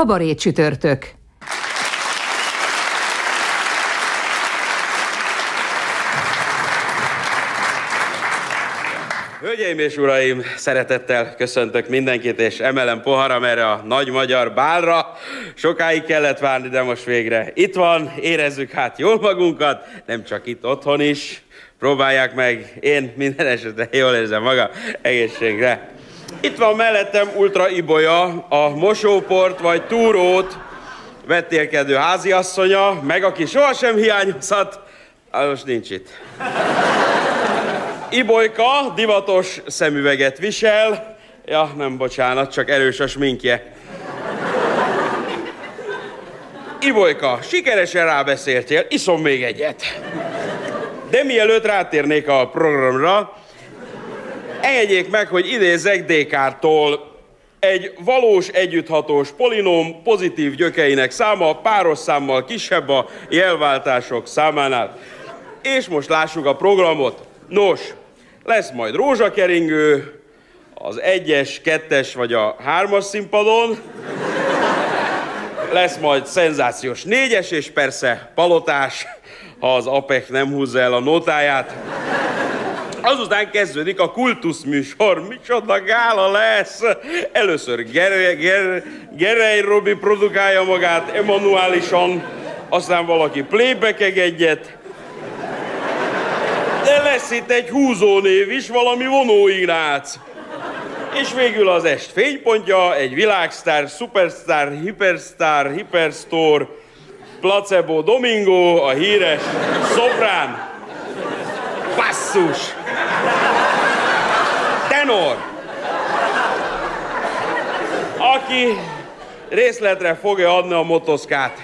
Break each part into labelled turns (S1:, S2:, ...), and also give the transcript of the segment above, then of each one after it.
S1: Kabaré csütörtök.
S2: Hölgyeim és uraim, szeretettel köszöntök mindenkit, és emelem poharam erre a nagy magyar bálra. Sokáig kellett várni, de most végre itt van, érezzük hát jól magunkat, nem csak itt, otthon is. Próbálják meg, én minden esetre jól érzem magam, egészségre. Itt van mellettem Ultra Ibolya, a mosóport vagy túrót vettélkedő háziasszonya, meg aki sohasem hiányozhat, ah, most nincs itt. Ibolyka divatos szemüveget visel, ja, nem bocsánat, csak erős a sminkje. Ibolyka, sikeresen rábeszéltél, iszom még egyet. De mielőtt rátérnék a programra, Engedjék meg, hogy idézzek Descartes-tól. Egy valós együtthatós polinóm pozitív gyökeinek száma páros számmal kisebb a jelváltások számánál. És most lássuk a programot. Nos, lesz majd rózsakeringő, az egyes, kettes vagy a hármas színpadon. Lesz majd szenzációs négyes, és persze palotás, ha az APEC nem húzza el a notáját. Azután kezdődik a kultuszműsor. Micsoda gála lesz! Először Gerej, Gerej, Gerej Robi produkálja magát emanuálisan, aztán valaki plébekeg egyet, de lesz itt egy húzónév is, valami vonóigrác. És végül az est fénypontja, egy világsztár, superstar, hipersztár, hiperstore, placebo Domingo, a híres szoprán. Basszus! Tenor! Aki részletre fogja adni a motoszkát.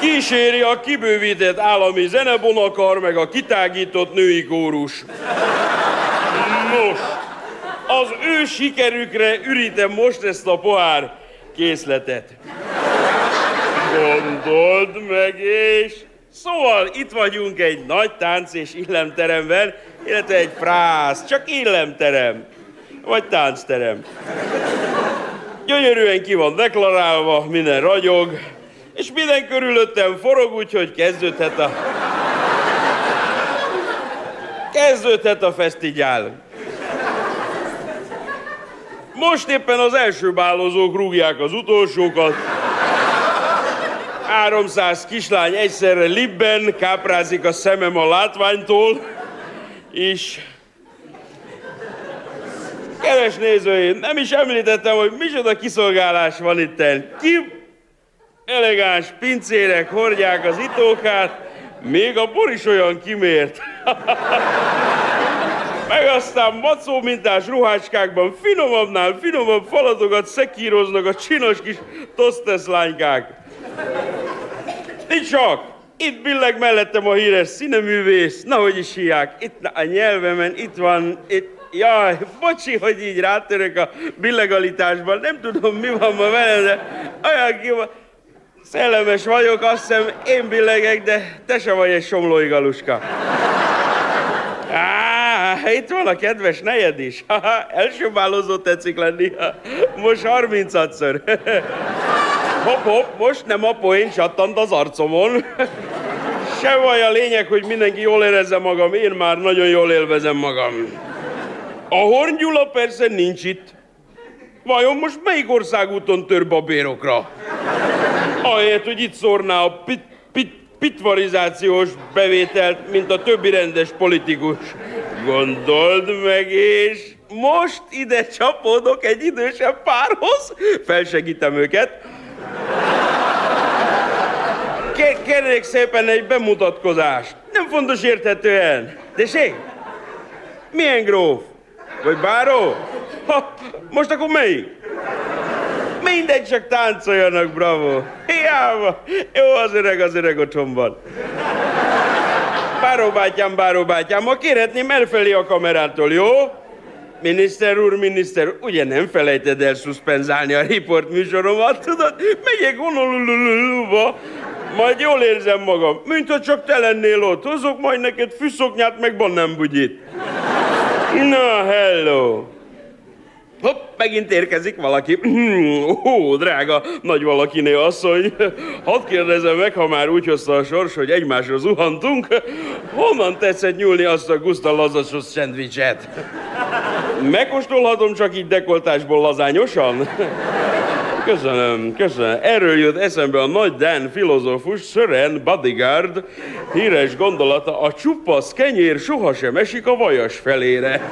S2: Kíséri a kibővített állami zenebonakar, meg a kitágított női kórus. Nos, az ő sikerükre ürítem most ezt a pohár készletet. Gondold meg, és Szóval itt vagyunk egy nagy tánc és illemteremben, illetve egy frász, csak illemterem, vagy táncterem. Gyönyörűen ki van deklarálva, minden ragyog, és minden körülöttem forog, úgyhogy kezdődhet a... Kezdődhet a fesztigyál. Most éppen az első bálozók rúgják az utolsókat, 300 kislány egyszerre libben, káprázik a szemem a látványtól, és Kedves nézőim, nem is említettem, hogy micsoda kiszolgálás van itt. Ki elegáns pincérek hordják az itókát, még a bor is olyan kimért. Meg aztán macó mintás ruhácskákban finomabbnál finomabb falatokat szekíroznak a csinos kis toszteszlánykák. Nincs csak! Itt billeg mellettem a híres színeművész, na hogy is hívják, itt a nyelvemen, itt van, itt, Jaj, bocsi, hogy így rátörök a billegalitásban, nem tudom, mi van ma velem, de olyan ki van. Szellemes vagyok, azt hiszem, én billegek, de te se vagy egy somlói galuska. Á, itt van a kedves nejed is. Első bálózó tetszik lenni. Most 36-szor. Hopp, hopp, most nem a poén csattant az arcomon. Se baj, a lényeg, hogy mindenki jól érezze magam, én már nagyon jól élvezem magam. A Horngyula persze nincs itt. Vajon most melyik országúton tör babérokra? Ahelyett, hogy itt szórná a pit, pit, pitvarizációs bevételt, mint a többi rendes politikus. Gondold meg, és most ide csapódok egy idősebb párhoz, felsegítem őket, Kérnék szépen egy bemutatkozást. Nem fontos érthetően. sé? Milyen gróf? Vagy báró? Ha, most akkor melyik? Mi Mindegy, csak táncoljanak, bravo. Hiába. Jó az öreg, az öreg otthonban. Báró bátyám, báró bátyám, ma kérhetném elfelé a kamerától, jó? Miniszter úr, miniszter ugye nem felejted el szuszpenzálni a riport műsoromat, tudod? Megyek Honolulu-ba, majd jól érzem magam, mint ha csak te lennél ott. Hozok majd neked fűszoknyát, meg bannánbugyit. Na, hello. Hopp, megint érkezik valaki. Ó, drága, nagy valakiné asszony. Hadd kérdezem meg, ha már úgy hozta a sors, hogy egymásra zuhantunk, honnan tetszett nyúlni azt a Gusta lazasos szendvicset? Megkóstolhatom csak így dekoltásból lazányosan? Köszönöm, köszönöm. Erről jött eszembe a nagy Dan filozófus Sören Bodyguard híres gondolata, a csupasz kenyér sohasem esik a vajas felére.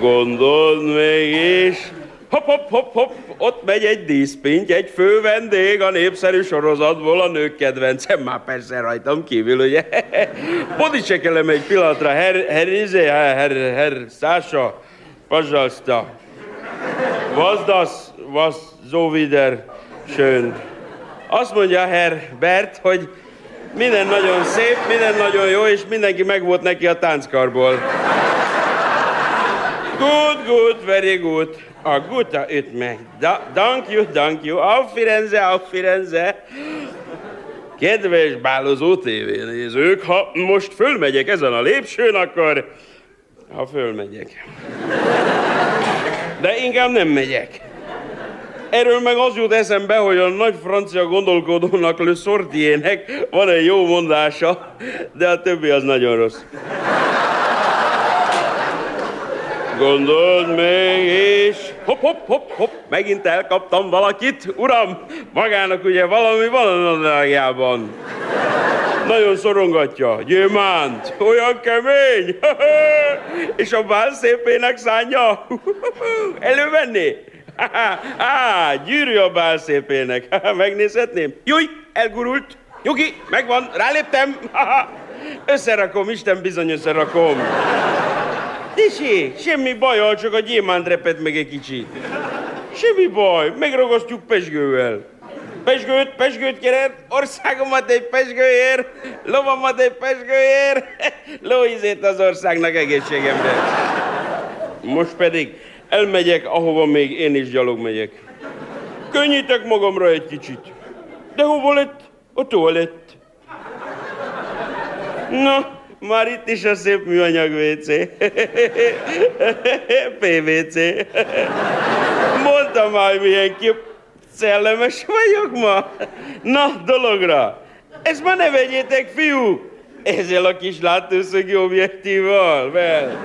S2: Gondold mégis, Hopp, hopp, hopp, hopp, ott megy egy díszpinty, egy fő vendég a népszerű sorozatból, a nők kedvencem, már persze rajtam kívül, ugye? Bodicsekelem egy pillanatra, her, her, izé, her, her, her. Was das, was so wieder schön. Azt mondja Herr Bert, hogy minden nagyon szép, minden nagyon jó, és mindenki megvolt neki a tánckarból. Good, good, very good. A guta üt meg. Da, thank you, thank you. Auf Firenze, auf Firenze. Kedves bálozó tévénézők, ha most fölmegyek ezen a lépsőn, akkor... Ha fölmegyek. De inkább nem megyek. Erről meg az jut eszembe, hogy a nagy francia gondolkodónak, Le Sortiernek van egy jó mondása, de a többi az nagyon rossz. Gondold még és hopp, hopp, hopp, hopp, megint elkaptam valakit. Uram, magának ugye valami van a nadrágjában. Nagyon szorongatja. Gyémánt, olyan kemény. És a bál szépének szánja. Elővenni? Á, gyűrű a bál szépének. Megnézhetném? Júj, elgurult. Nyugi, megvan, ráléptem. Összerakom, Isten bizony összerakom. Tessék, semmi baj, csak a gyémánt reped meg egy kicsit. Semmi baj, megragasztjuk pesgővel. Pesgőt, pesgőt kérem, országomat egy pesgőért, lovamat egy pesgőért, lóizét az országnak egészségemre. Most pedig elmegyek, ahova még én is gyalog megyek. Könnyítek magamra egy kicsit. De hova lett a toalett? Na, már itt is a szép műanyag WC. PVC. Mondtam már, milyen kép szellemes vagyok ma. Na, dologra. Ezt ma ne vegyétek, fiú. Ezzel a kis látószögi objektívval, mert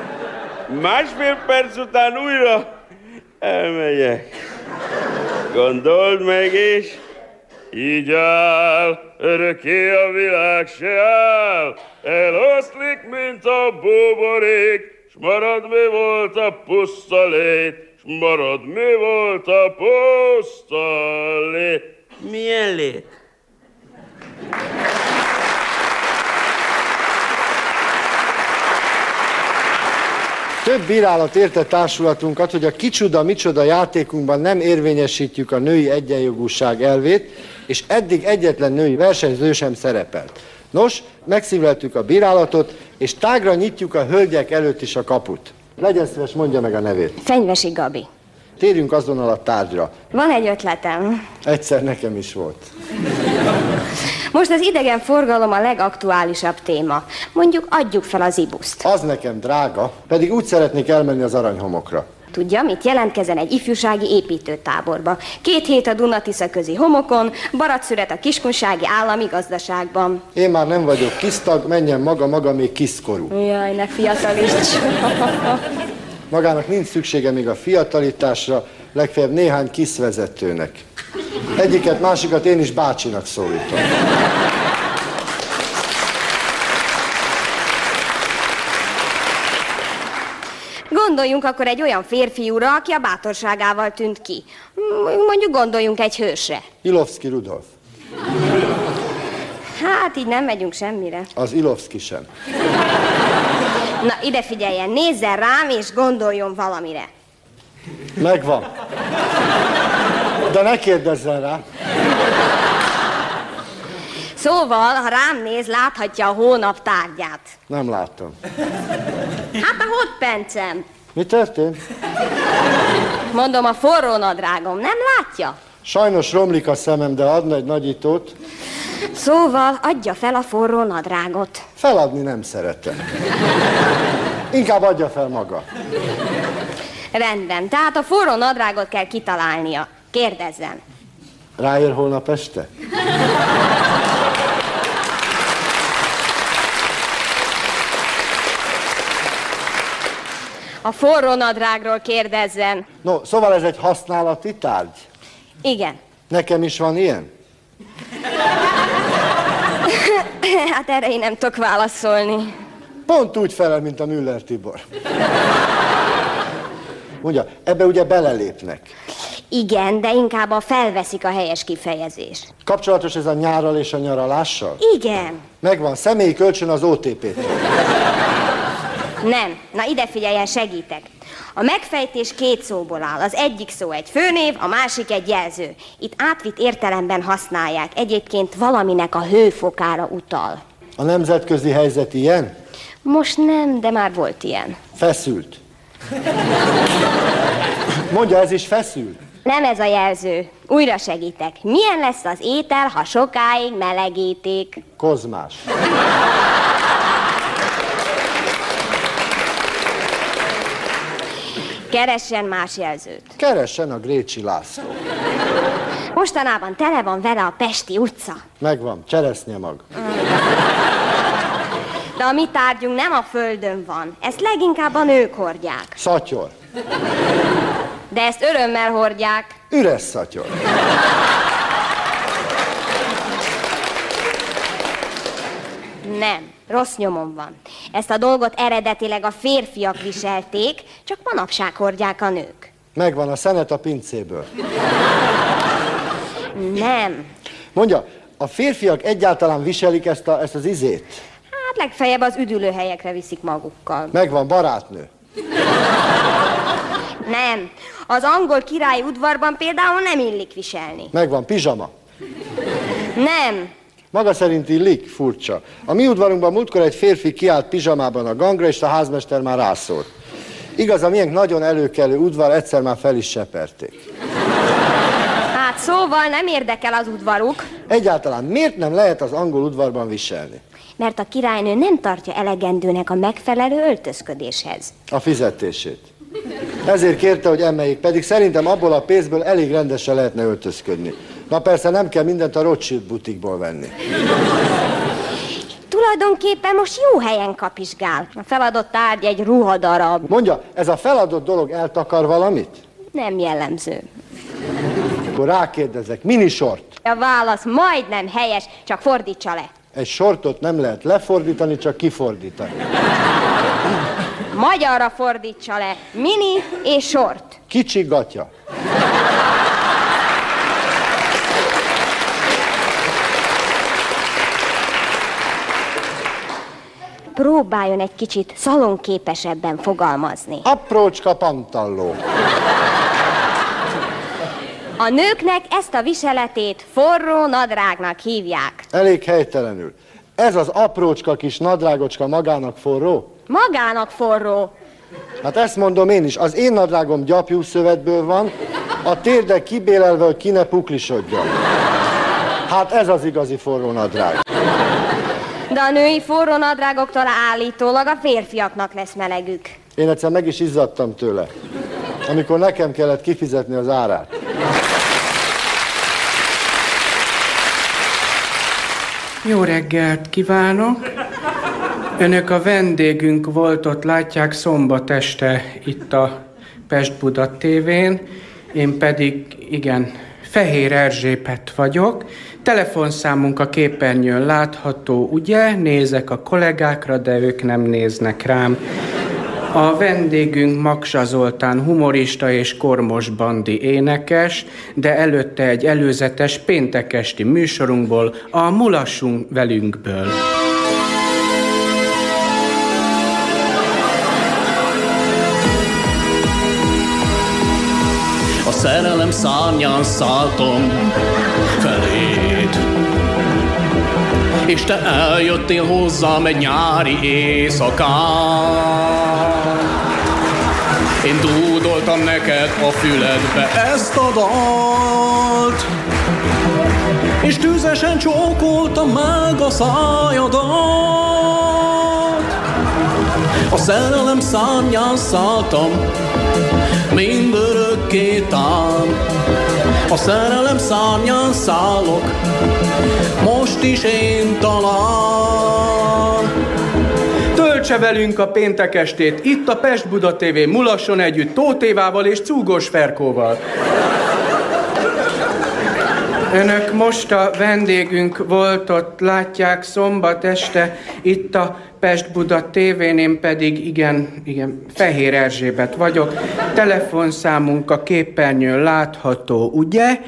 S2: másfél perc után újra elmegyek. Gondold meg, és így áll, örökké a világ se áll, eloszlik, mint a buborék, s marad mi volt a puszta lét, s marad mi volt a puszta lét. Milyen lét?
S3: Több bírálat érte társulatunkat, hogy a kicsuda micsoda játékunkban nem érvényesítjük a női egyenjogúság elvét, és eddig egyetlen női versenyző sem szerepelt. Nos, megszívleltük a bírálatot, és tágra nyitjuk a hölgyek előtt is a kaput. Legyen szíves, mondja meg a nevét.
S4: Fenyvesi Gabi.
S3: Térjünk azonnal a tárgyra.
S4: Van egy ötletem.
S3: Egyszer nekem is volt.
S4: Most az idegen forgalom a legaktuálisabb téma. Mondjuk adjuk fel az ibuszt.
S3: Az nekem drága, pedig úgy szeretnék elmenni az aranyhomokra.
S4: Tudja, mit jelentkezen egy ifjúsági építőtáborba? Két hét a Dunatisza közi homokon, baracszüret a Kiskunsági Állami Gazdaságban.
S3: Én már nem vagyok kisztag, menjen maga, maga még kiszkorú.
S4: Jaj, ne fiatalíts!
S3: Magának nincs szüksége még a fiatalításra, legfeljebb néhány kiszvezetőnek. Egyiket, másikat én is bácsinak szólítom.
S4: Gondoljunk akkor egy olyan férfiúra, aki a bátorságával tűnt ki. Mondjuk gondoljunk egy hősre.
S3: Ilovszki Rudolf.
S4: Hát így nem megyünk semmire.
S3: Az Ilovszki sem.
S4: Na, ide figyeljen, nézzen rám, és gondoljon valamire.
S3: Megvan. De ne kérdezzen rá.
S4: Szóval, ha rám néz, láthatja a hónap tárgyát.
S3: Nem látom.
S4: Hát a hotpencem.
S3: Mi történt?
S4: Mondom, a forró nadrágom, nem látja?
S3: Sajnos romlik a szemem, de adna egy nagyítót.
S4: Szóval adja fel a forró nadrágot.
S3: Feladni nem szeretem. Inkább adja fel maga.
S4: Rendben, tehát a forró nadrágot kell kitalálnia. Kérdezzen.
S3: Ráér holnap este?
S4: A forró nadrágról kérdezzen.
S3: No, szóval ez egy használati tárgy.
S4: Igen.
S3: Nekem is van ilyen?
S4: Hát erre én nem tudok válaszolni.
S3: Pont úgy felel, mint a Müller Tibor. Mondja, ebbe ugye belelépnek.
S4: Igen, de inkább a felveszik a helyes kifejezés.
S3: Kapcsolatos ez a nyárral és a nyaralással?
S4: Igen.
S3: Megvan, személyi kölcsön az OTP-től.
S4: Nem. Na ide figyeljen, segítek. A megfejtés két szóból áll. Az egyik szó egy főnév, a másik egy jelző. Itt átvitt értelemben használják. Egyébként valaminek a hőfokára utal.
S3: A nemzetközi helyzet ilyen?
S4: Most nem, de már volt ilyen.
S3: Feszült. Mondja, ez is feszült.
S4: Nem ez a jelző. Újra segítek. Milyen lesz az étel, ha sokáig melegítik?
S3: Kozmás.
S4: Keressen más jelzőt.
S3: Keressen a Grécsi László.
S4: Mostanában tele van vele a Pesti utca.
S3: Megvan, cseresznye mag.
S4: De a mi tárgyunk nem a földön van. Ezt leginkább a nők hordják.
S3: Szatyor.
S4: De ezt örömmel hordják.
S3: Üres szatyor.
S4: Nem, rossz nyomom van. Ezt a dolgot eredetileg a férfiak viselték, csak manapság hordják a nők.
S3: Megvan a szenet a pincéből.
S4: Nem.
S3: Mondja, a férfiak egyáltalán viselik ezt, a, ezt az izét?
S4: Hát legfeljebb az üdülőhelyekre viszik magukkal.
S3: Megvan, barátnő.
S4: Nem. Az angol királyi udvarban például nem illik viselni.
S3: Megvan, pizsama.
S4: Nem.
S3: Maga szerint illik? Furcsa. A mi udvarunkban múltkor egy férfi kiállt pizsamában a gangra, és a házmester már rászólt. Igaz, a miénk nagyon előkelő udvar, egyszer már fel is seperték.
S4: Hát szóval nem érdekel az udvaruk,
S3: Egyáltalán miért nem lehet az angol udvarban viselni?
S4: mert a királynő nem tartja elegendőnek a megfelelő öltözködéshez.
S3: A fizetését. Ezért kérte, hogy emeljék, pedig szerintem abból a pénzből elég rendesen lehetne öltözködni. Na persze nem kell mindent a Rothschild butikból venni.
S4: Tulajdonképpen most jó helyen kapizsgál. A feladott tárgy egy ruhadarab.
S3: Mondja, ez a feladott dolog eltakar valamit?
S4: Nem jellemző.
S3: Akkor rákérdezek, minisort.
S4: A válasz majdnem helyes, csak fordítsa le.
S3: Egy sortot nem lehet lefordítani, csak kifordítani.
S4: Magyarra fordítsa le. Mini és sort.
S3: Kicsi gatya.
S4: Próbáljon egy kicsit szalonképesebben fogalmazni.
S3: Aprócska pantalló.
S4: A nőknek ezt a viseletét forró nadrágnak hívják.
S3: Elég helytelenül. Ez az aprócska kis nadrágocska magának forró?
S4: Magának forró.
S3: Hát ezt mondom én is. Az én nadrágom gyapjú szövetből van, a térdek kibélelve, hogy ki ne puklisodjon. Hát ez az igazi forró nadrág.
S4: De a női forró nadrágoktól állítólag a férfiaknak lesz melegük.
S3: Én egyszer meg is izzadtam tőle, amikor nekem kellett kifizetni az árát.
S5: Jó reggelt kívánok! Önök a vendégünk volt ott, látják szombat este itt a Pest-Buda tévén. Én pedig, igen, Fehér Erzsépet vagyok. Telefonszámunk a képernyőn látható, ugye? Nézek a kollégákra, de ők nem néznek rám. A vendégünk Maksa Zoltán humorista és Kormos Bandi énekes, de előtte egy előzetes péntekesti műsorunkból, a Mulassunk velünkből.
S6: Szerelem szárnyán szálltam feléd. És te eljöttél hozzám egy nyári éjszakán. Én dúdoltam neked a füledbe ezt a dalt, és tűzesen csókoltam meg a szájadat. A szerelem szárnyán szálltam, mindörökké tán. A szerelem szárnyán szállok, most is én talán.
S5: Töltse velünk a péntek estét, itt a Pest Buda TV mulasson együtt Tótévával és Cúgos Ferkóval. Önök most a vendégünk volt ott, látják szombat este itt a Pest Buda tévén, én pedig igen, igen, Fehér Erzsébet vagyok. Telefonszámunk a képernyőn látható, ugye?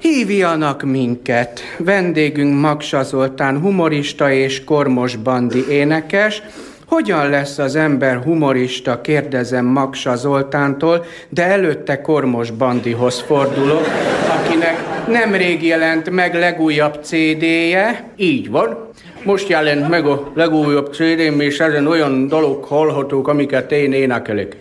S5: Hívjanak minket. Vendégünk Maksa Zoltán, humorista és Kormos Bandi énekes. Hogyan lesz az ember humorista, kérdezem Maksa Zoltántól, de előtte Kormos Bandihoz fordulok, akinek nemrég jelent meg legújabb CD-je. Így van. Most jelent meg a legújabb CD-m, és ezen olyan dalok hallhatók, amiket én énekelek.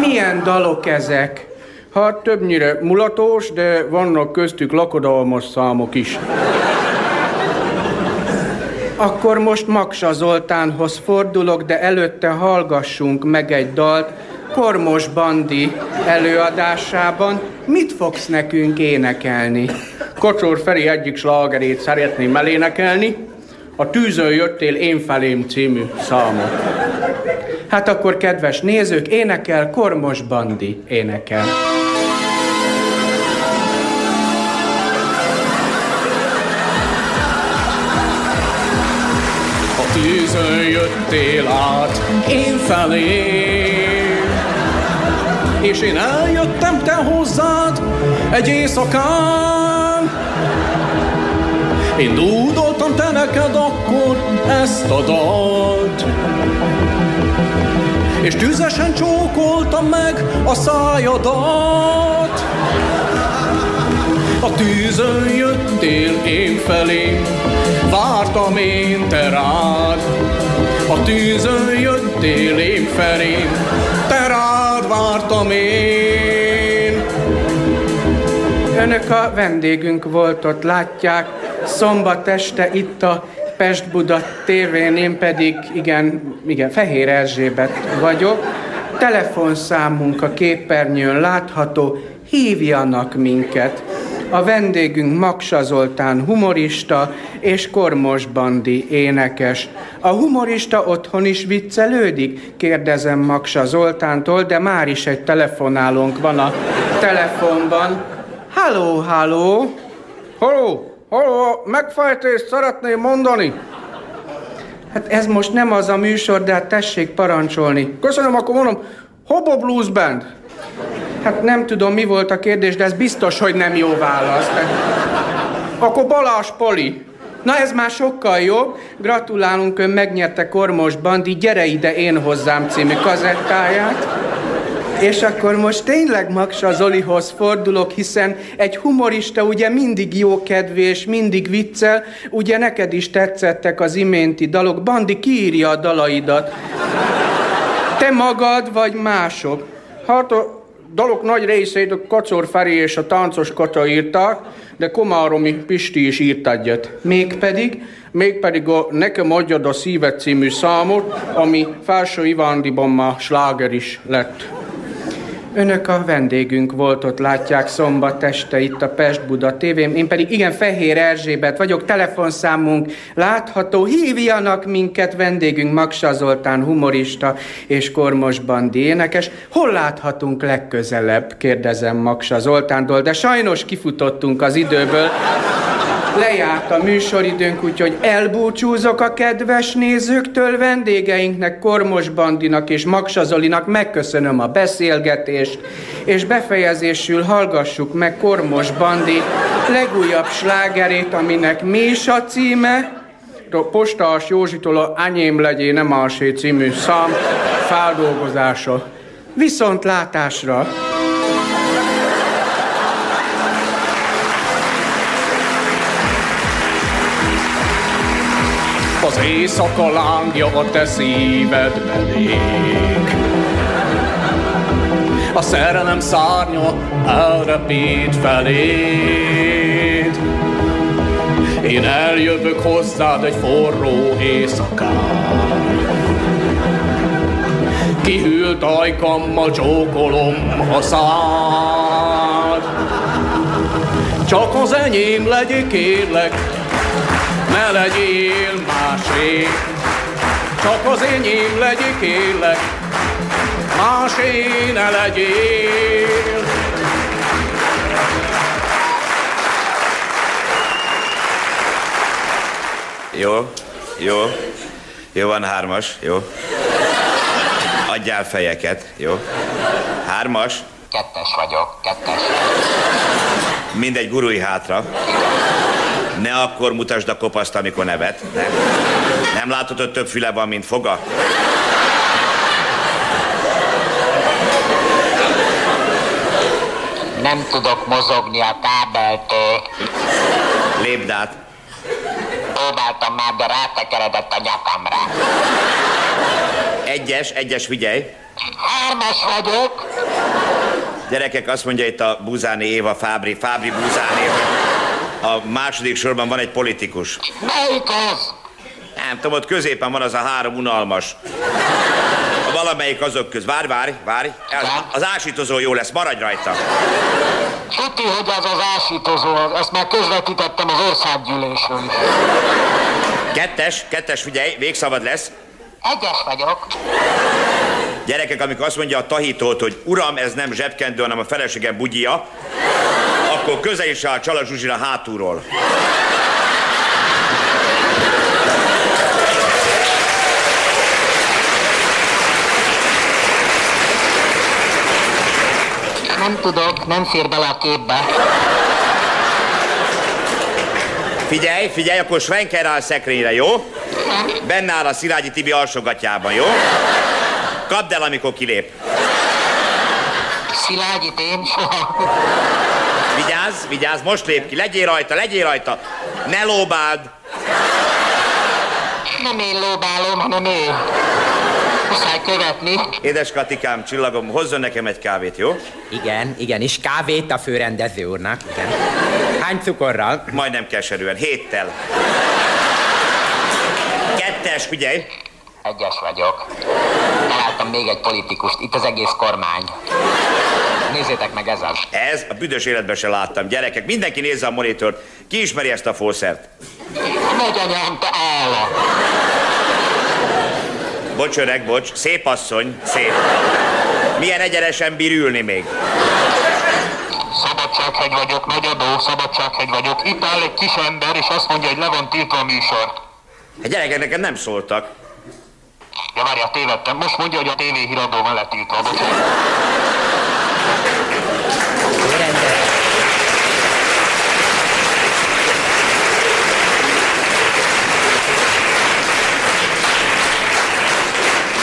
S5: Milyen dalok ezek? Hát többnyire mulatós, de vannak köztük lakodalmas számok is. Akkor most Maksa Zoltánhoz fordulok, de előtte hallgassunk meg egy dalt Kormos Bandi előadásában. Mit fogsz nekünk énekelni? Kocsor Feri egyik slágerét szeretném elénekelni, a Tűzön jöttél én felém című számot. Hát akkor, kedves nézők, énekel Kormos Bandi énekel.
S6: A tűzön jöttél át én felé, és én eljöttem te hozzád egy éjszakán. Én dúdoltam te neked akkor ezt a dalt, és tüzesen csókoltam meg a szájadat. A tűzön jöttél én felém, vártam én te rád. A tűzön jöttél én felém, te rád vártam én.
S5: Önök a vendégünk volt ott, látják, szombat este itt a Pest Buda tévén, én pedig, igen, igen, Fehér Erzsébet vagyok. Telefonszámunk a képernyőn látható, hívjanak minket. A vendégünk Maksa Zoltán humorista és Kormos Bandi énekes. A humorista otthon is viccelődik? Kérdezem Maksa Zoltántól, de már is egy telefonálónk van a telefonban. Halló, halló!
S7: Halló, halló, megfejtést szeretném mondani.
S5: Hát ez most nem az a műsor, de hát tessék parancsolni.
S7: Köszönöm, akkor mondom, Hobo Blues Band.
S5: Hát nem tudom, mi volt a kérdés, de ez biztos, hogy nem jó válasz.
S7: Akkor Balázs Poli.
S5: Na ez már sokkal jobb. Gratulálunk, ön megnyerte Kormos Bandi Gyere ide én hozzám című kazettáját. És akkor most tényleg Maksa Zolihoz fordulok, hiszen egy humorista ugye mindig jó kedvű és mindig viccel, ugye neked is tetszettek az iménti dalok. Bandi, kiírja a dalaidat? Te magad vagy mások?
S7: A dalok nagy részét a Kacor Feri és a táncos Kata írták, de Komáromi Pisti is írt egyet.
S5: Mégpedig?
S7: Mégpedig a Nekem adjad a szívet című számot, ami Felső Ivándiban már sláger is lett.
S5: Önök a vendégünk volt ott, látják szombat este itt a Pest Buda tévém. Én pedig igen, Fehér Erzsébet vagyok, telefonszámunk látható. Hívjanak minket, vendégünk Maksa Zoltán, humorista és Kormos Bandi énekes. Hol láthatunk legközelebb, kérdezem Maksa Zoltántól, de sajnos kifutottunk az időből. Lejárt a műsoridőnk, úgyhogy elbúcsúzok a kedves nézőktől, vendégeinknek, Kormos Bandinak és Maksa Zolinak megköszönöm a beszélgetést, és befejezésül hallgassuk meg Kormos Bandi legújabb slágerét, aminek mi is a címe?
S7: Postás Józsitól a Anyém legyé nem ásé című szám feldolgozása.
S5: Viszont látásra!
S6: Az éjszaka lángja a te szíved belég. A szerelem szárnya elrepít feléd. Én eljövök hozzád egy forró éjszakán. Kihűlt ajkammal csókolom a szád. Csak az enyém legyél, kérlek, ne legyél másé. Csak az enyém legyél, kérlek, másé ne legyél.
S8: Jó, jó, jó van hármas, jó. Adjál fejeket, jó. Hármas,
S9: Kettes vagyok, kettes.
S8: mindegy, gurulj hátra. Ne akkor mutasd a kopaszt, amikor nevet. Nem, nem látod, hogy több füle van, mint foga?
S9: Nem tudok mozogni a kábeltől.
S8: Lépd át.
S9: Próbáltam már, de rátekeredett a nyakamra.
S8: Egyes, egyes, figyelj.
S9: Hármas vagyok.
S8: Gyerekek, azt mondja itt a Buzáni Éva, Fábri, Fábri Buzáni. A második sorban van egy politikus.
S9: Melyik az?
S8: Nem tudom, ott középen van az a három unalmas. A valamelyik azok köz. Várj, várj, várj. Az, az ásítozó jó lesz, maradj rajta.
S9: Tuti, hogy az az ásítozó, azt már közvetítettem az országgyűlésről is.
S8: Kettes, kettes, figyelj, végszabad lesz.
S9: Egyes vagyok.
S8: Gyerekek, amikor azt mondja a tahitót, hogy uram, ez nem zsebkendő, hanem a feleségem bugyia, akkor közel is áll Csala Zsuzsira hátulról.
S9: Nem tudok, nem fér bele a képbe.
S8: Figyelj, figyelj, akkor Svenker áll szekrényre, jó? Benne áll a Szilágyi Tibi alsogatjában, jó? Kapd el, amikor kilép.
S9: Szilágyit én soha.
S8: Vigyázz, vigyázz, most lép ki, legyél rajta, legyél rajta. Ne lóbáld.
S9: Nem én lóbálom, hanem ő. Muszáj követni.
S8: Édes Katikám, csillagom, hozzon nekem egy kávét, jó?
S10: Igen, igen, és kávét a főrendező úrnak. Igen. Hány cukorral?
S8: Majdnem keserűen, héttel. Kettes, figyelj!
S9: Egyes vagyok. Találtam még egy politikust, itt az egész kormány. Nézzétek meg ez az.
S8: Ez a büdös életben se láttam. Gyerekek, mindenki nézze a monitort. Ki ismeri ezt a fószert?
S9: Megy anyám, te állat.
S8: Bocs, öreg, bocs. Szép asszony, szép. Milyen egyenesen bír ülni még?
S9: Szabadsághegy vagyok, nagy adó, szabadsághegy vagyok. Itt áll egy kis ember, és azt mondja, hogy le van tiltva a műsor.
S8: Hát gyerekek, nekem nem szóltak.
S9: Ja, várja, tévedtem. Most mondja, hogy a tévéhíradó van letiltva. Bocsánat.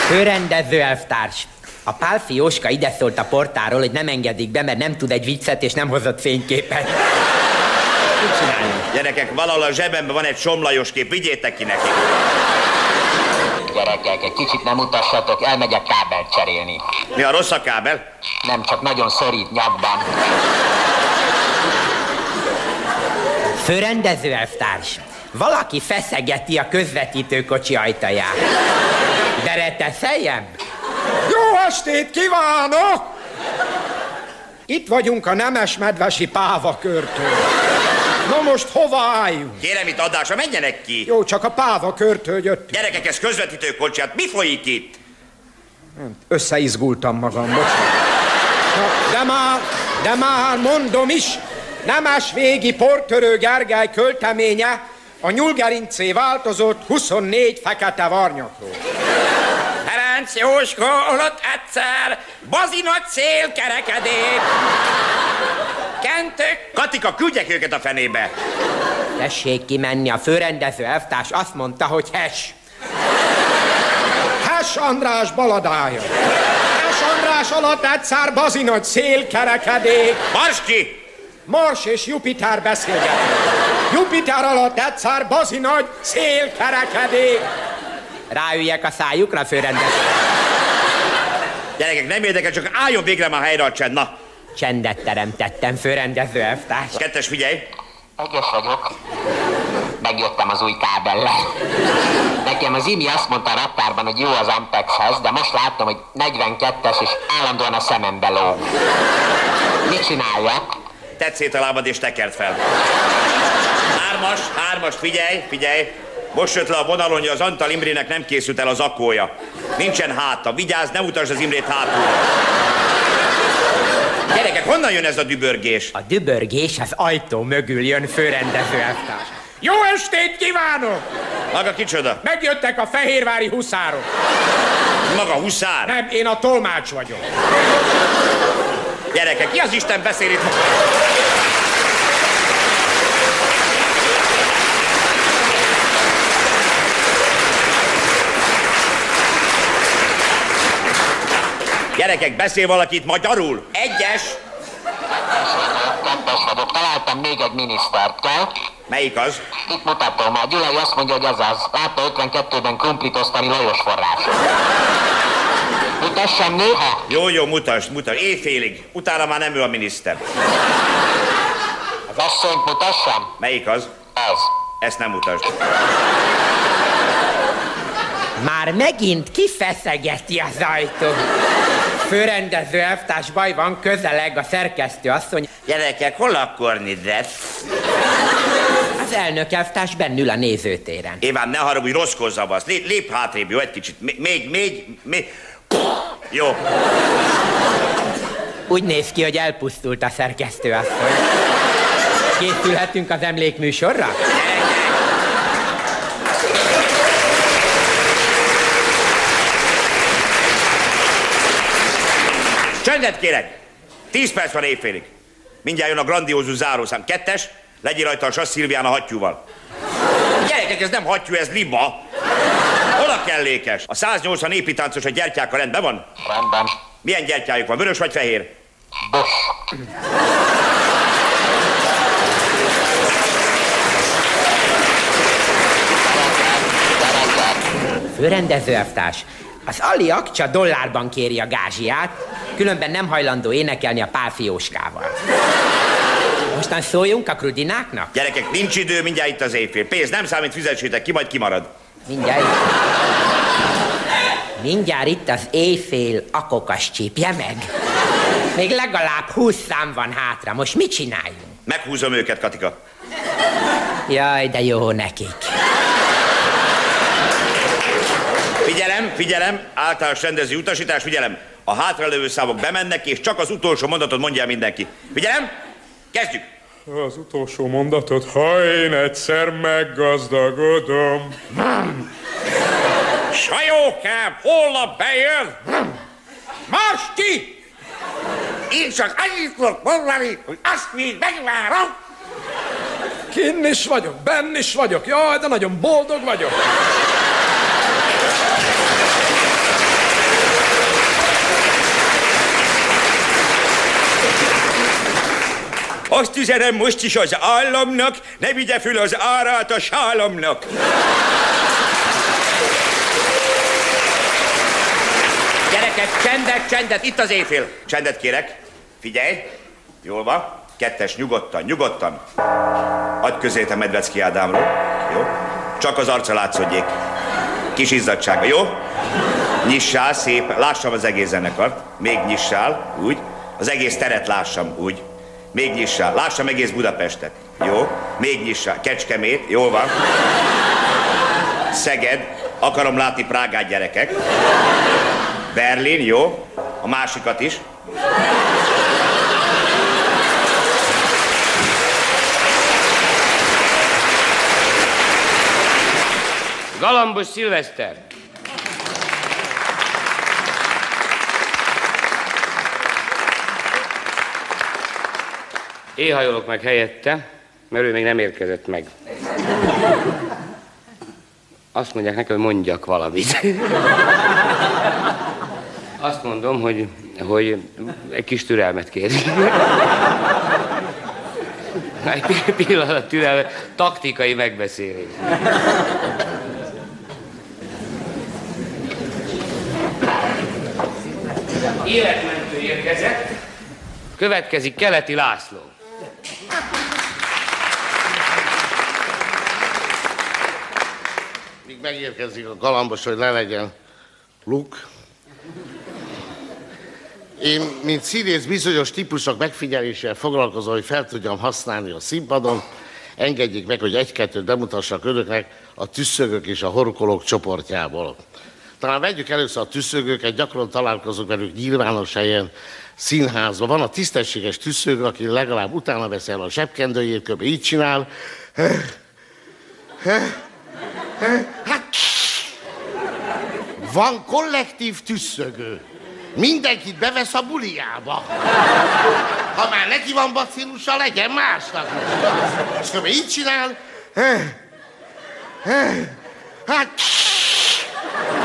S10: Főrendező elvtárs. A Pálfi Jóska ide szólt a portáról, hogy nem engedik be, mert nem tud egy viccet, és nem hozott fényképet. Mit csinálni?
S8: Gyerekek, valahol a zsebemben van egy somlajos kép, vigyétek ki neki.
S9: Gyerekek, egy kicsit nem utassatok, elmegyek kábelt cserélni.
S8: Mi a rossz a kábel?
S9: Nem, csak nagyon szorít nyakban.
S10: Főrendező elvtárs. Valaki feszegeti a közvetítőkocsi ajtaját. Bereteszeljem?
S5: Jó estét kívánok! Itt vagyunk a Nemes Medvesi Pávakörtől. Na most hova álljunk?
S8: Kérem itt adásra, menjenek ki!
S5: Jó, csak a Pávakörtől jött.
S8: Gyerekek, ez közvetítőkocsi, hát mi folyik itt?
S5: Összeizgultam magam, bocsánat. Na, de már, de már mondom is, Nemes végi portörő Gergely költeménye a nyulgerincé változott 24 fekete varnyakról.
S10: Ferenc Jóska alatt egyszer, bazi nagy szél kerekedék. Kentök.
S8: Katika, küldjek őket a fenébe!
S10: Tessék kimenni, a főrendező elvtárs azt mondta, hogy hes.
S5: Hess András baladája. Hess András alatt egyszer bazi nagy szél kerekedék.
S8: Mars ki!
S11: Mars és Jupiter beszélgetnek. Jupiter alatt egyszer bazi nagy szél kerekedik.
S10: Ráüljek a szájukra, főrendező.
S8: Gyerekek, nem érdekel, csak álljon végre már helyre a csend, na.
S10: Csendet teremtettem, főrendező elvtárs.
S8: Kettes, figyelj.
S9: Egyes vagyok. Megjöttem az új kábellel. Nekem az Imi azt mondta a raktárban, hogy jó az Ampexhez, de most láttam, hogy 42-es, és állandóan a szemembe lóg. Mit csináljak?
S8: Tedd szét a lábad és tekerd fel. Hármas, hármas, figyelj, figyelj. Most jött le a vonalon, hogy az Antal Imrének nem készült el az akója. Nincsen háta. Vigyázz, ne utasd az Imrét hátul. Gyerekek, honnan jön ez a dübörgés?
S10: A dübörgés az ajtó mögül jön, főrendező elvtárs.
S11: Jó estét kívánok!
S8: Maga kicsoda?
S11: Megjöttek a fehérvári huszárok.
S8: Maga huszár?
S11: Nem, én a tolmács vagyok.
S8: Gyerekek, ki az Isten beszél itt? Gyerekek, beszél valaki itt magyarul? Egyes.
S9: Kettes vagyok. Találtam még egy minisztert, kell?
S8: Melyik az?
S9: Itt mutatom. A Gyulai azt mondja, hogy ez az. Látta 52-ben krumplit osztani Lajos forrás. Mutassam néha?
S8: Jó, jó, mutasd, mutasd. Éjfélig. Utána már nem ő a miniszter.
S9: Az asszonyt mutassam?
S8: Melyik az?
S9: Ez.
S8: Ezt nem mutasd.
S10: Már megint kifeszegeti az ajtó. Főrendező elvtárs baj van, közeleg a szerkesztő asszony.
S8: Gyerekek, hol a kornidret?
S10: Az elnök elvtárs bennül a nézőtéren.
S8: Éván, ne haragudj, rossz zavasz. Lép, lép hátrébb, jó, egy kicsit. Még, még, még, még. Jó.
S10: Úgy néz ki, hogy elpusztult a szerkesztő asszony. Készülhetünk az emlékműsorra?
S8: Csendet kérek! Tíz perc van éjfélig. Mindjárt jön a grandiózus zárószám. Kettes, legyél rajta a Sass Szilvián a hattyúval. Gyerekek, ez nem hattyú, ez liba. Hol a kellékes? A 180 építáncos a gyertyákkal rendben van?
S9: Rendben.
S8: Milyen gyertyájuk van, vörös vagy fehér?
S9: Bos.
S10: Főrendező elvtárs, az Ali Akcsa dollárban kéri a gázsiát, különben nem hajlandó énekelni a Pál Fióskával. Mostan szóljunk a krudináknak?
S8: Gyerekek, nincs idő, mindjárt itt az éjfél. Pénz nem számít, fizessétek ki, majd kimarad.
S10: Mindjárt itt. Mindjárt itt az éjfél akokas csípje meg. Még legalább húsz szám van hátra. Most mit csináljunk?
S8: Meghúzom őket, Katika.
S10: Jaj, de jó nekik.
S8: Figyelem, figyelem, általános rendező utasítás, figyelem. A hátralevő számok bemennek, és csak az utolsó mondatot mondja el mindenki. Figyelem, kezdjük.
S12: Az utolsó mondatot, ha én egyszer meggazdagodom.
S11: Sajókám, holnap bejön. Mars ki!
S13: Én csak annyit tudok mondani, hogy azt még megvárom.
S14: Kinn is vagyok, benn is vagyok, jaj, de nagyon boldog vagyok.
S2: Azt üzenem most is az államnak, ne vigye föl az árát a sálamnak.
S8: Gyerekek, csendet, csendet, itt az éjfél. Csendet kérek. Figyelj. Jól van. Kettes, nyugodtan, nyugodtan. Adj közét a Medvecki Ádámról. Jó? Csak az arca látszódjék. Kis izzadsága, jó? Nyissál szép, lássam az egész zenekart. Még nyissál, úgy. Az egész teret lássam, úgy. Még nyissál, lássam egész Budapestet. Jó? Még nyissál. Kecskemét, jól van. Szeged, akarom látni Prágát gyerekek. Berlin, jó? A másikat is.
S15: Galambos Szilveszter. Én hajolok meg helyette, mert ő még nem érkezett meg. Azt mondják nekem, hogy mondjak valamit. Azt mondom, hogy, hogy egy kis türelmet kérünk. Egy pi- pillanat türelme, taktikai megbeszélés. Életmentő érkezett. Következik Keleti László.
S16: Míg megérkezik a galambos, hogy ne legyen luk. Én, mint színész bizonyos típusok megfigyelésével foglalkozom, hogy fel tudjam használni a színpadon. Engedjék meg, hogy egy-kettőt bemutassak önöknek a tüsszögök és a horkolók csoportjából. Talán vegyük először a tüsszögőket, gyakran találkozunk velük nyilvános helyen, színházban. Van a tisztességes tüsszögő, aki legalább utána veszel a zsebkendőjét, kb. így csinál. Hát, van kollektív tüsszögő. Mindenkit bevesz a buliába. Ha már neki van bacillusa, legyen másnak. És kb. így csinál. Hát,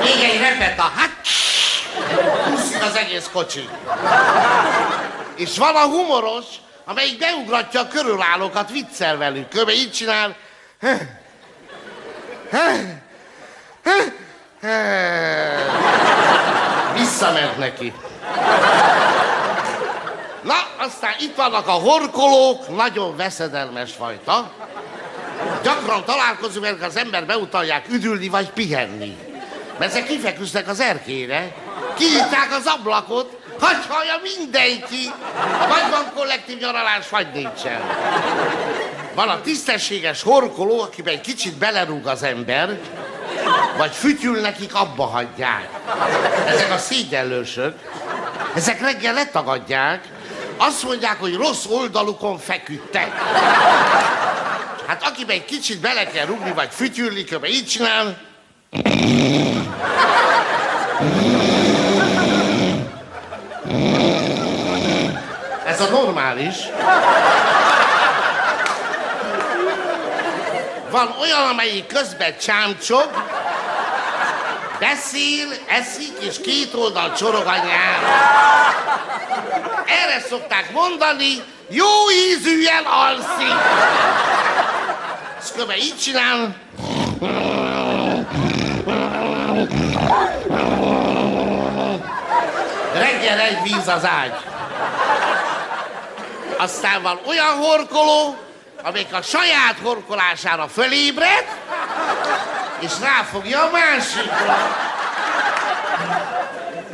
S16: még egy repeta. Hát, úszik az egész kocsi. És van a humoros, amelyik beugratja a körülállókat, viccel velük. Kb. így csinál. Visszament neki. Na, aztán itt vannak a horkolók, nagyon veszedelmes fajta. Gyakran találkozunk, mert az ember beutalják üdülni vagy pihenni. Mert ezek kifeküznek az erkére, kinyitják az ablakot, hagy hallja mindenki, vagy van kollektív nyaralás, vagy nincsen. Van a tisztességes horkoló, akiben egy kicsit belerúg az ember, vagy fütyül nekik, abba hagyják. Ezek a szégyenlősök, ezek reggel letagadják, azt mondják, hogy rossz oldalukon feküdtek. Hát akiben egy kicsit bele kell rúgni, vagy fütyülni, kb. így csinál. Ez a normális. Van olyan, amelyik közben csámcsog, beszél, eszik, és két oldal csorog a nyár. Erre szokták mondani, jó ízűen alszik. És így csinál. Reggel egy víz az ágy. Aztán van olyan horkoló, amelyik a saját horkolására fölébred, és ráfogja a másikra.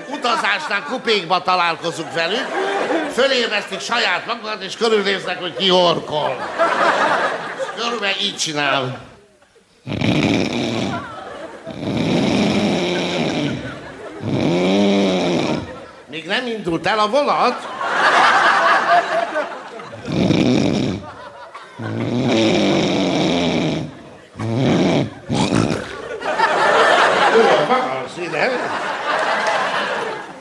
S16: Utazásnál kupékba találkozunk velük, fölébresztik saját magukat, és körülnéznek, hogy ki horkol. Körülbelül így csinál. Még nem indult el a vonat?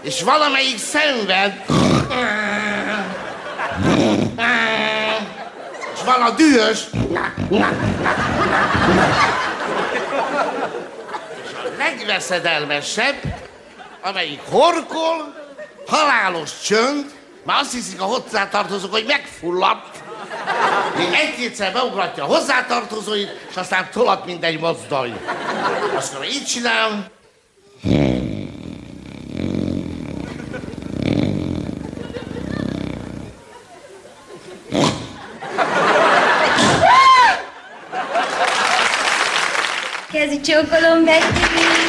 S16: És valamelyik szenved. És van a dühös. És a legveszedelmesebb, amelyik horkol, halálos csönd, már azt hiszik a hozzátartozók, hogy megfulladt. Még egy-kétszer beugratja a hozzátartozóit, és aztán tolat, mint egy mozdony. Azt mondja, így csinál.
S17: Kezi csókolom, Betty.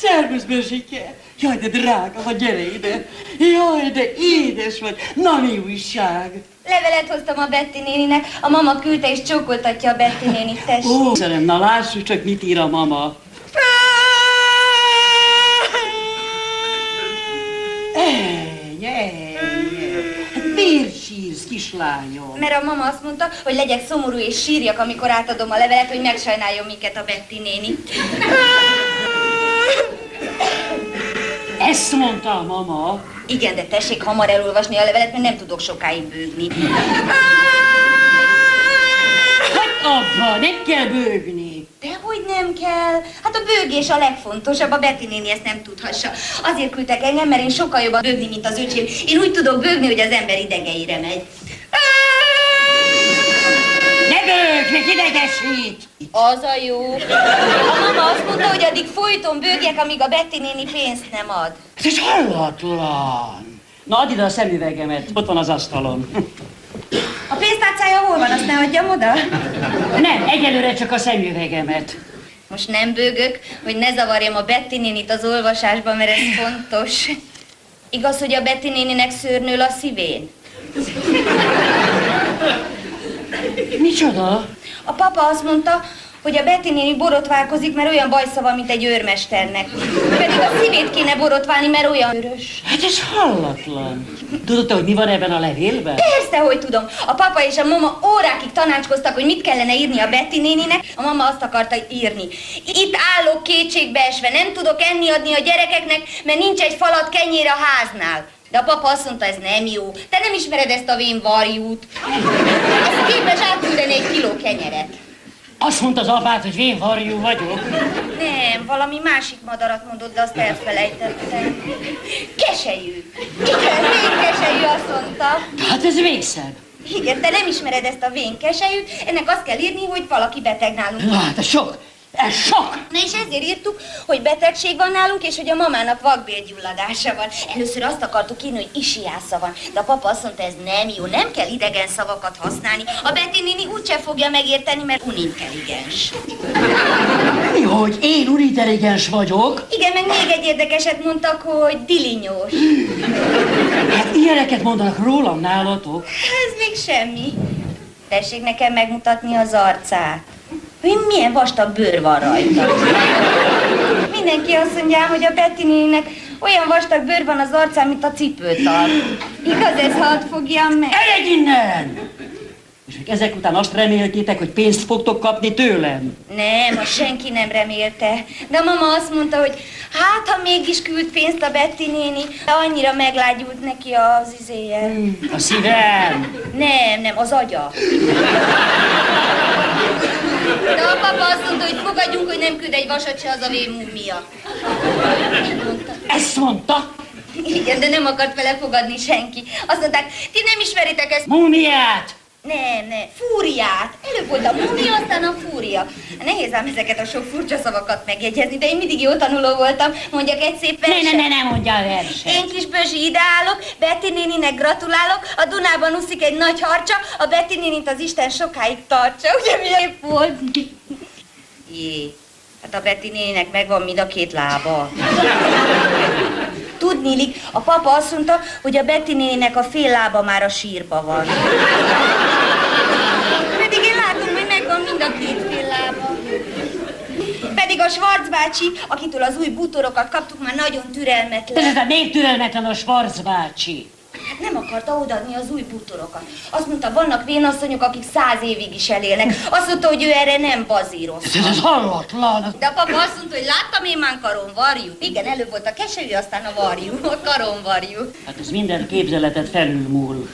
S18: Szervusz, Bezsike! Jaj, de drága, ha gyere ide! Jaj, de édes vagy! Na, mi újság?
S17: Levelet hoztam a Betty néninek, a mama küldte és csókoltatja a Betty nénit, tessék.
S18: Ó, szerem, na lássuk csak, mit ír a mama. Ennyi, ennyi. Hát miért sírsz, kislányom?
S17: Mert a mama azt mondta, hogy legyek szomorú és sírjak, amikor átadom a levelet, hogy megsajnáljon minket a Betty néni.
S18: Ezt mondta a mama.
S17: Igen, de tessék hamar elolvasni a levelet, mert nem tudok sokáig bőgni.
S18: Hát abba, nem kell bőgni.
S17: Dehogy nem kell. Hát a bőgés a legfontosabb, a Betty néni ezt nem tudhassa. Azért küldtek engem, mert én sokkal jobban bőgni, mint az öcsém. Én úgy tudok bőgni, hogy az ember idegeire megy.
S18: Bőg, még idegesít!
S17: Az a jó. A mama azt mondta, hogy addig folyton bőgjek, amíg a Betty néni pénzt nem ad.
S18: Ez hallatlan! Na, add ide a szemüvegemet, ott van az asztalon.
S17: A pénztárcája hol van, azt ne adjam oda?
S18: Nem, egyelőre csak a szemüvegemet.
S17: Most nem bőgök, hogy ne zavarjam a Betty nénit az olvasásban, mert ez fontos. Igaz, hogy a Betty néninek szőrnől a szívén?
S18: Micsoda?
S17: A papa azt mondta, hogy a Betty néni borotválkozik, mert olyan bajszava, mint egy őrmesternek. Pedig a szívét kéne borotválni, mert olyan örös.
S18: Hát ez hallatlan. Tudod te, hogy mi van ebben a levélben?
S17: Persze, hogy tudom. A papa és a mama órákig tanácskoztak, hogy mit kellene írni a Betty néninek. A mama azt akarta írni. Itt állok kétségbeesve, nem tudok enni adni a gyerekeknek, mert nincs egy falat kenyér a háznál. De a papa azt mondta, ez nem jó. Te nem ismered ezt a vén varjút. Ez képes átküldeni egy kiló kenyeret.
S18: Azt mondta az apát, hogy én varjú vagyok.
S17: Nem, valami másik madarat mondott, de azt elfelejtettem. Keselyű. Igen, vénkeselyű azt mondta.
S18: Hát ez végszebb.
S17: Igen, te nem ismered ezt a vénkeselyűt, ennek azt kell írni, hogy valaki beteg nálunk.
S18: Na, hát ez sok. Ez sok!
S17: Na és ezért írtuk, hogy betegség van nálunk, és hogy a mamának vakbélgyulladása van. Először azt akartuk írni, hogy isiásza van, de a papa azt mondta, ez nem jó, nem kell idegen szavakat használni. A Betty néni úgyse fogja megérteni, mert unintelligens.
S18: Mi, hogy én unintelligens vagyok?
S17: Igen, meg még egy érdekeset mondtak, hogy dilinyós.
S18: Hát ilyeneket mondanak rólam nálatok.
S17: Ez még semmi. Tessék nekem megmutatni az arcát. Hogy milyen vastag bőr van rajta. Mindenki azt mondja, hogy a Betty néninek olyan vastag bőr van az arcán, mint a cipőtal. Igaz ez, hadd fogjam meg?
S18: Elég innen! És még ezek után azt reméltétek, hogy pénzt fogtok kapni tőlem?
S17: Nem, azt senki nem remélte. De a mama azt mondta, hogy hát, ha mégis küld pénzt a Betty néni, de annyira meglágyult neki az izéje.
S18: A szívem!
S17: Nem, nem, az agya. De a papa azt mondta, hogy fogadjunk, hogy nem küld egy vasat se az a vén múmia. Így mondta.
S18: Ezt mondta?
S17: Igen, de nem akart vele fogadni senki. Azt mondták, ti nem ismeritek ezt.
S18: Múmiát!
S17: Nem, nem, fúriát. Előbb volt a múmia, aztán a fúria. Nehéz ám ezeket a sok furcsa szavakat megjegyezni, de én mindig jó tanuló voltam. Mondjak egy szép verset.
S18: Ne, ne, ne, ne mondja a verset.
S17: Én kis Bözsi ide állok, Betty néninek gratulálok, a Dunában úszik egy nagy harcsa, a Betty nénit az Isten sokáig tartsa. Ugye milyen volt? Jé, hát a Betty néninek megvan mind a két lába. Tudnilik, a papa azt mondta, hogy a Betty néninek a fél lába már a sírba van. Pedig én látom, hogy megvan mind a két fél lába. Pedig a Schwarz bácsi, akitől az új bútorokat kaptuk, már nagyon türelmetlen.
S18: Ez a még türelmetlen a Schwarz bácsi.
S17: Nem akarta odaadni az új bútorokat. Azt mondta, vannak vénasszonyok, akik száz évig is elélnek. Azt mondta, hogy ő erre nem bazíroz.
S18: Ez az hallatlan.
S17: De a papa azt mondta, hogy láttam én már karon varjú. Igen, előbb volt a keselyű, aztán a varjú, a karon varjú.
S18: Hát ez minden képzeletet felülmúl.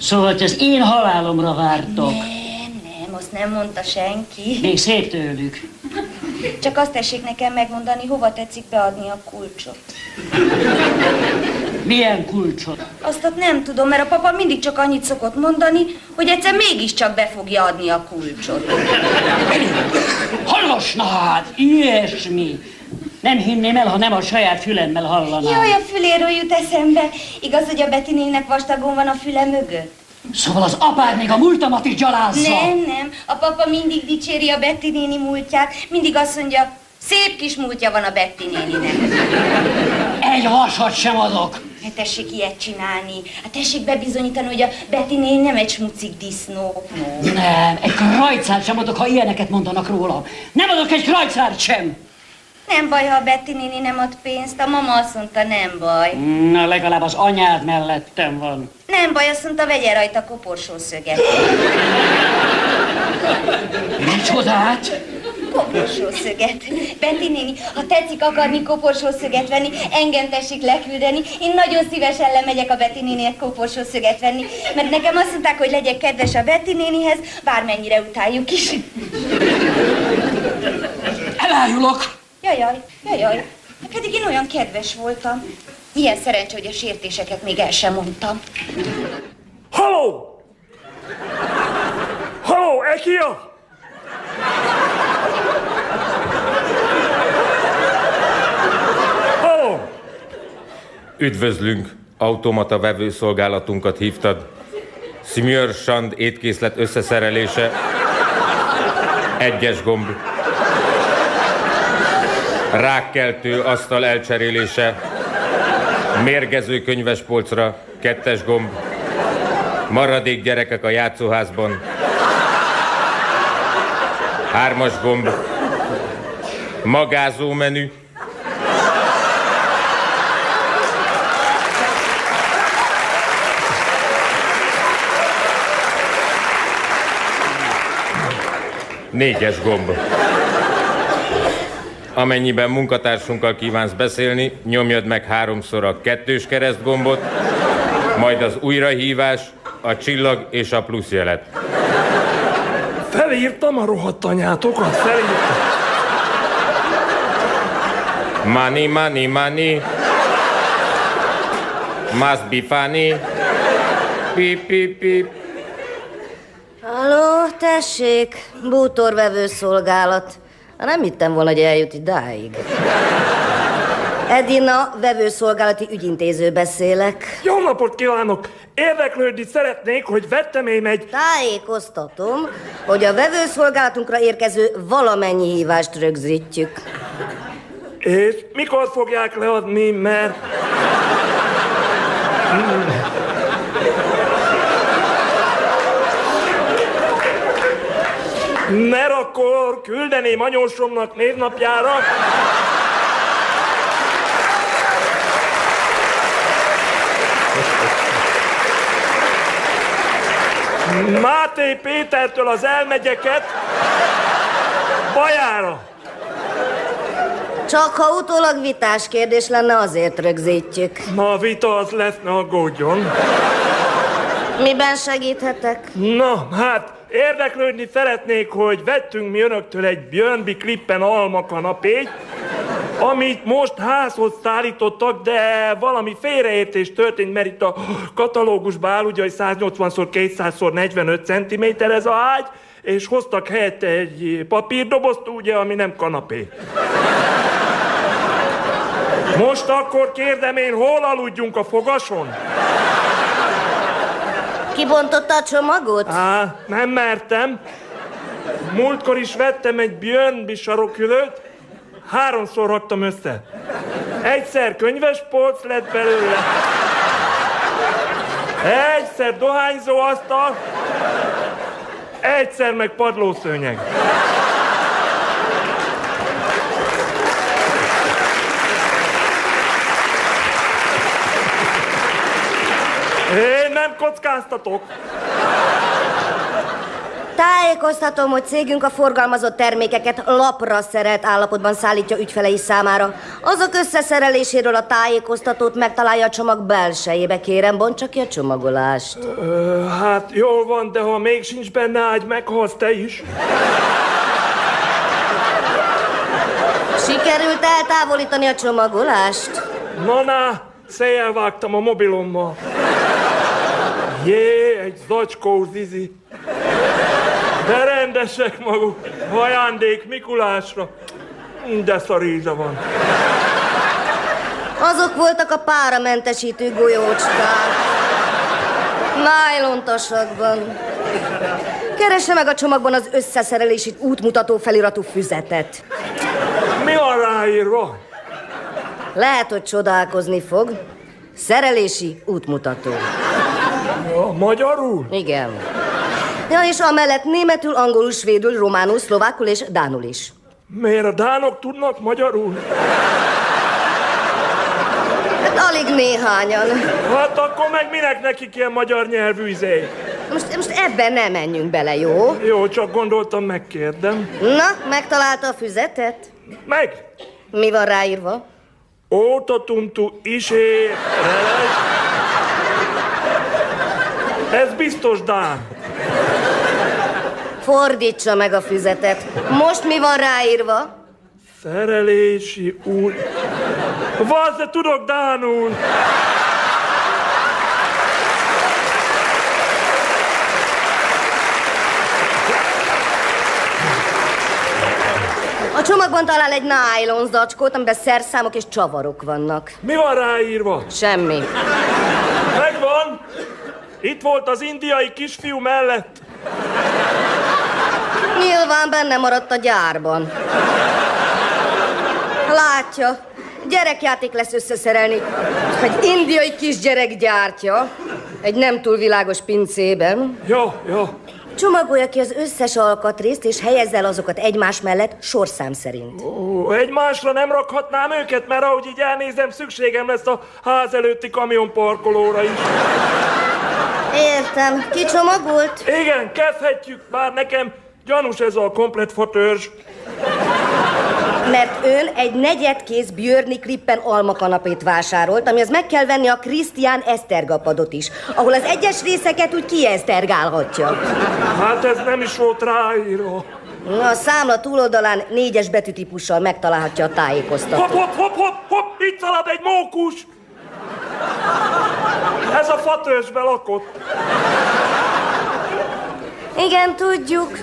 S18: Szóval, hogy az én halálomra vártok.
S17: Nem, nem, azt nem mondta senki.
S18: Még szép tőlük.
S17: Csak azt tessék nekem megmondani, hova tetszik beadni a kulcsot.
S18: Milyen kulcsot?
S17: Azt ott nem tudom, mert a papa mindig csak annyit szokott mondani, hogy egyszer mégiscsak be fogja adni a kulcsot.
S18: Hallos, na hát, ilyesmi. Nem hinném el, ha nem a saját fülemmel hallanám.
S17: Jaj, a füléről jut eszembe. Igaz, hogy a Betty néninek vastagon van a füle mögött?
S18: Szóval az apád még a múltamat is gyalázza.
S17: Nem, nem. A papa mindig dicséri a Betty néni múltját. Mindig azt mondja, szép kis múltja van a Betty néninek.
S18: Egy vasat sem adok.
S17: Hát tessék ilyet csinálni. Hát tessék bebizonyítani, hogy a Betty néni nem egy smucik disznó.
S18: Nem, egy krajcárt sem adok, ha ilyeneket mondanak róla. Nem adok egy krajcárt sem.
S17: Nem baj, ha a Betty néni nem ad pénzt. A mama azt mondta, nem baj.
S18: Na, legalább az anyád mellettem van.
S17: Nem baj, azt mondta, vegye rajta koporsószöget.
S18: Micsodát?
S17: Koporsószöget. Betty néni, ha tetszik akarni koporsószöget venni, engem tessék leküldeni. Én nagyon szívesen lemegyek a Betty nénihez koporsószöget venni, mert nekem azt mondták, hogy legyek kedves a Betty nénihez, bármennyire utáljuk is.
S18: Elájulok.
S17: Jajaj, jajaj, pedig én olyan kedves voltam. Milyen szerencsé, hogy a sértéseket még el sem mondtam.
S12: Haló! Haló, Ekia! Halló!
S19: Üdvözlünk, automata vevőszolgálatunkat hívtad. Smjör Sand étkészlet összeszerelése. Egyes gomb. Rákkeltő asztal elcserélése. Mérgező könyvespolcra. Kettes gomb. Maradék gyerekek a játszóházban. Hármas gomb. Magázó menü. Négyes gomb. Amennyiben munkatársunkkal kívánsz beszélni, nyomjad meg háromszor a kettős kereszt gombot, majd az újrahívás, a csillag és a plusz jelet.
S12: Felírtam a rohadt anyátokat, felírtam.
S19: Money, money, money. Must be funny. Pip, pip, pip.
S20: Tessék, bútorvevő szolgálat. Nem hittem volna, hogy eljut idáig. Edina, vevőszolgálati ügyintéző beszélek.
S12: Jó napot kívánok! Érdeklődni szeretnék, hogy vettem én egy...
S20: Tájékoztatom, hogy a vevőszolgálatunkra érkező valamennyi hívást rögzítjük.
S12: És mikor fogják leadni, mert... Mert akkor küldeném anyósomnak névnapjára. Máté Pétertől az elmegyeket Bajára.
S20: Csak ha utólag vitás kérdés lenne, azért rögzítjük.
S12: Ma a vita az lesz, ne aggódjon.
S20: Miben segíthetek?
S12: Na, hát érdeklődni szeretnék, hogy vettünk mi önöktől egy Björnby klippen alma kanapét, amit most házhoz szállítottak, de valami félreértés történt, mert itt a katalógusban áll, ugye, hogy 180x200x45 cm ez a ágy, és hoztak helyette egy papírdobozt, ugye, ami nem kanapé. Most akkor kérdem én, hol aludjunk a fogason?
S20: Kibontotta a csomagot?
S12: Á, nem mertem. Múltkor is vettem egy Björnby sarokülőt, háromszor raktam össze. Egyszer könyves polc lett belőle, egyszer dohányzó asztal, egyszer meg padlószőnyeg. Én nem kockáztatok.
S20: Tájékoztatom, hogy cégünk a forgalmazott termékeket lapra szerelt állapotban szállítja ügyfelei számára. Azok összeszereléséről a tájékoztatót megtalálja a csomag belsejébe. Kérem, bontsa ki a csomagolást.
S12: Ö, hát jól van, de ha még sincs benne ágy, meghalsz te is.
S20: Sikerült eltávolítani a csomagolást?
S12: Na, na, széjjel vágtam a mobilommal. Jé, egy zacskó zizi. De rendesek maguk. Ajándék Mikulásra. De szaríza van.
S20: Azok voltak a páramentesítő golyócskák. Nájlontasakban. Keresse meg a csomagban az összeszerelési útmutató feliratú füzetet.
S12: Mi van ráírva?
S20: Lehet, hogy csodálkozni fog. Szerelési útmutató.
S12: Magyarul?
S20: Igen. Ja, és amellett németül, angolul, svédül, románul, szlovákul és dánul is.
S12: Miért a dánok tudnak magyarul?
S20: Hát alig néhányan.
S12: Hát akkor meg minek nekik ilyen magyar nyelvű izé?
S20: Most, most ebben nem menjünk bele, jó?
S12: Jó, csak gondoltam, megkérdem.
S20: Na, megtalálta a füzetet?
S12: Meg!
S20: Mi van ráírva?
S12: Óta tuntu isé ez biztos Dán.
S20: Fordítsa meg a füzetet. Most mi van ráírva?
S12: Szerelési úr... Vazze, tudok Dánul!
S20: A csomagban talál egy nylon zacskót, amiben szerszámok és csavarok vannak.
S12: Mi van ráírva?
S20: Semmi.
S12: Megvan? Itt volt az indiai kisfiú mellett.
S20: Nyilván benne maradt a gyárban. Látja, gyerekjáték lesz összeszerelni. Egy indiai kisgyerek gyártja. Egy nem túl világos pincében.
S12: Jó, jó.
S20: Csomagolja ki az összes alkatrészt, és helyezze el azokat egymás mellett sorszám szerint.
S12: Ó, egymásra nem rakhatnám őket, mert ahogy így elnézem, szükségem lesz a ház előtti kamionparkolóra is.
S20: Értem. Ki csomagolt?
S12: Igen, kezdhetjük, bár nekem gyanús ez a komplet fatörzs.
S20: Mert ön egy negyedkész Björni Klippen almakanapét vásárolt, amihez meg kell venni a Krisztián Esztergapadot is, ahol az egyes részeket úgy kiesztergálhatja.
S12: Hát ez nem is volt ráírva.
S20: A számla túloldalán négyes betűtípussal megtalálhatja a tájékoztatót.
S12: Hopp, hopp, hopp, hopp, hopp, itt szalad egy mókus! Ez a fatörzsbe lakott.
S20: Igen, tudjuk.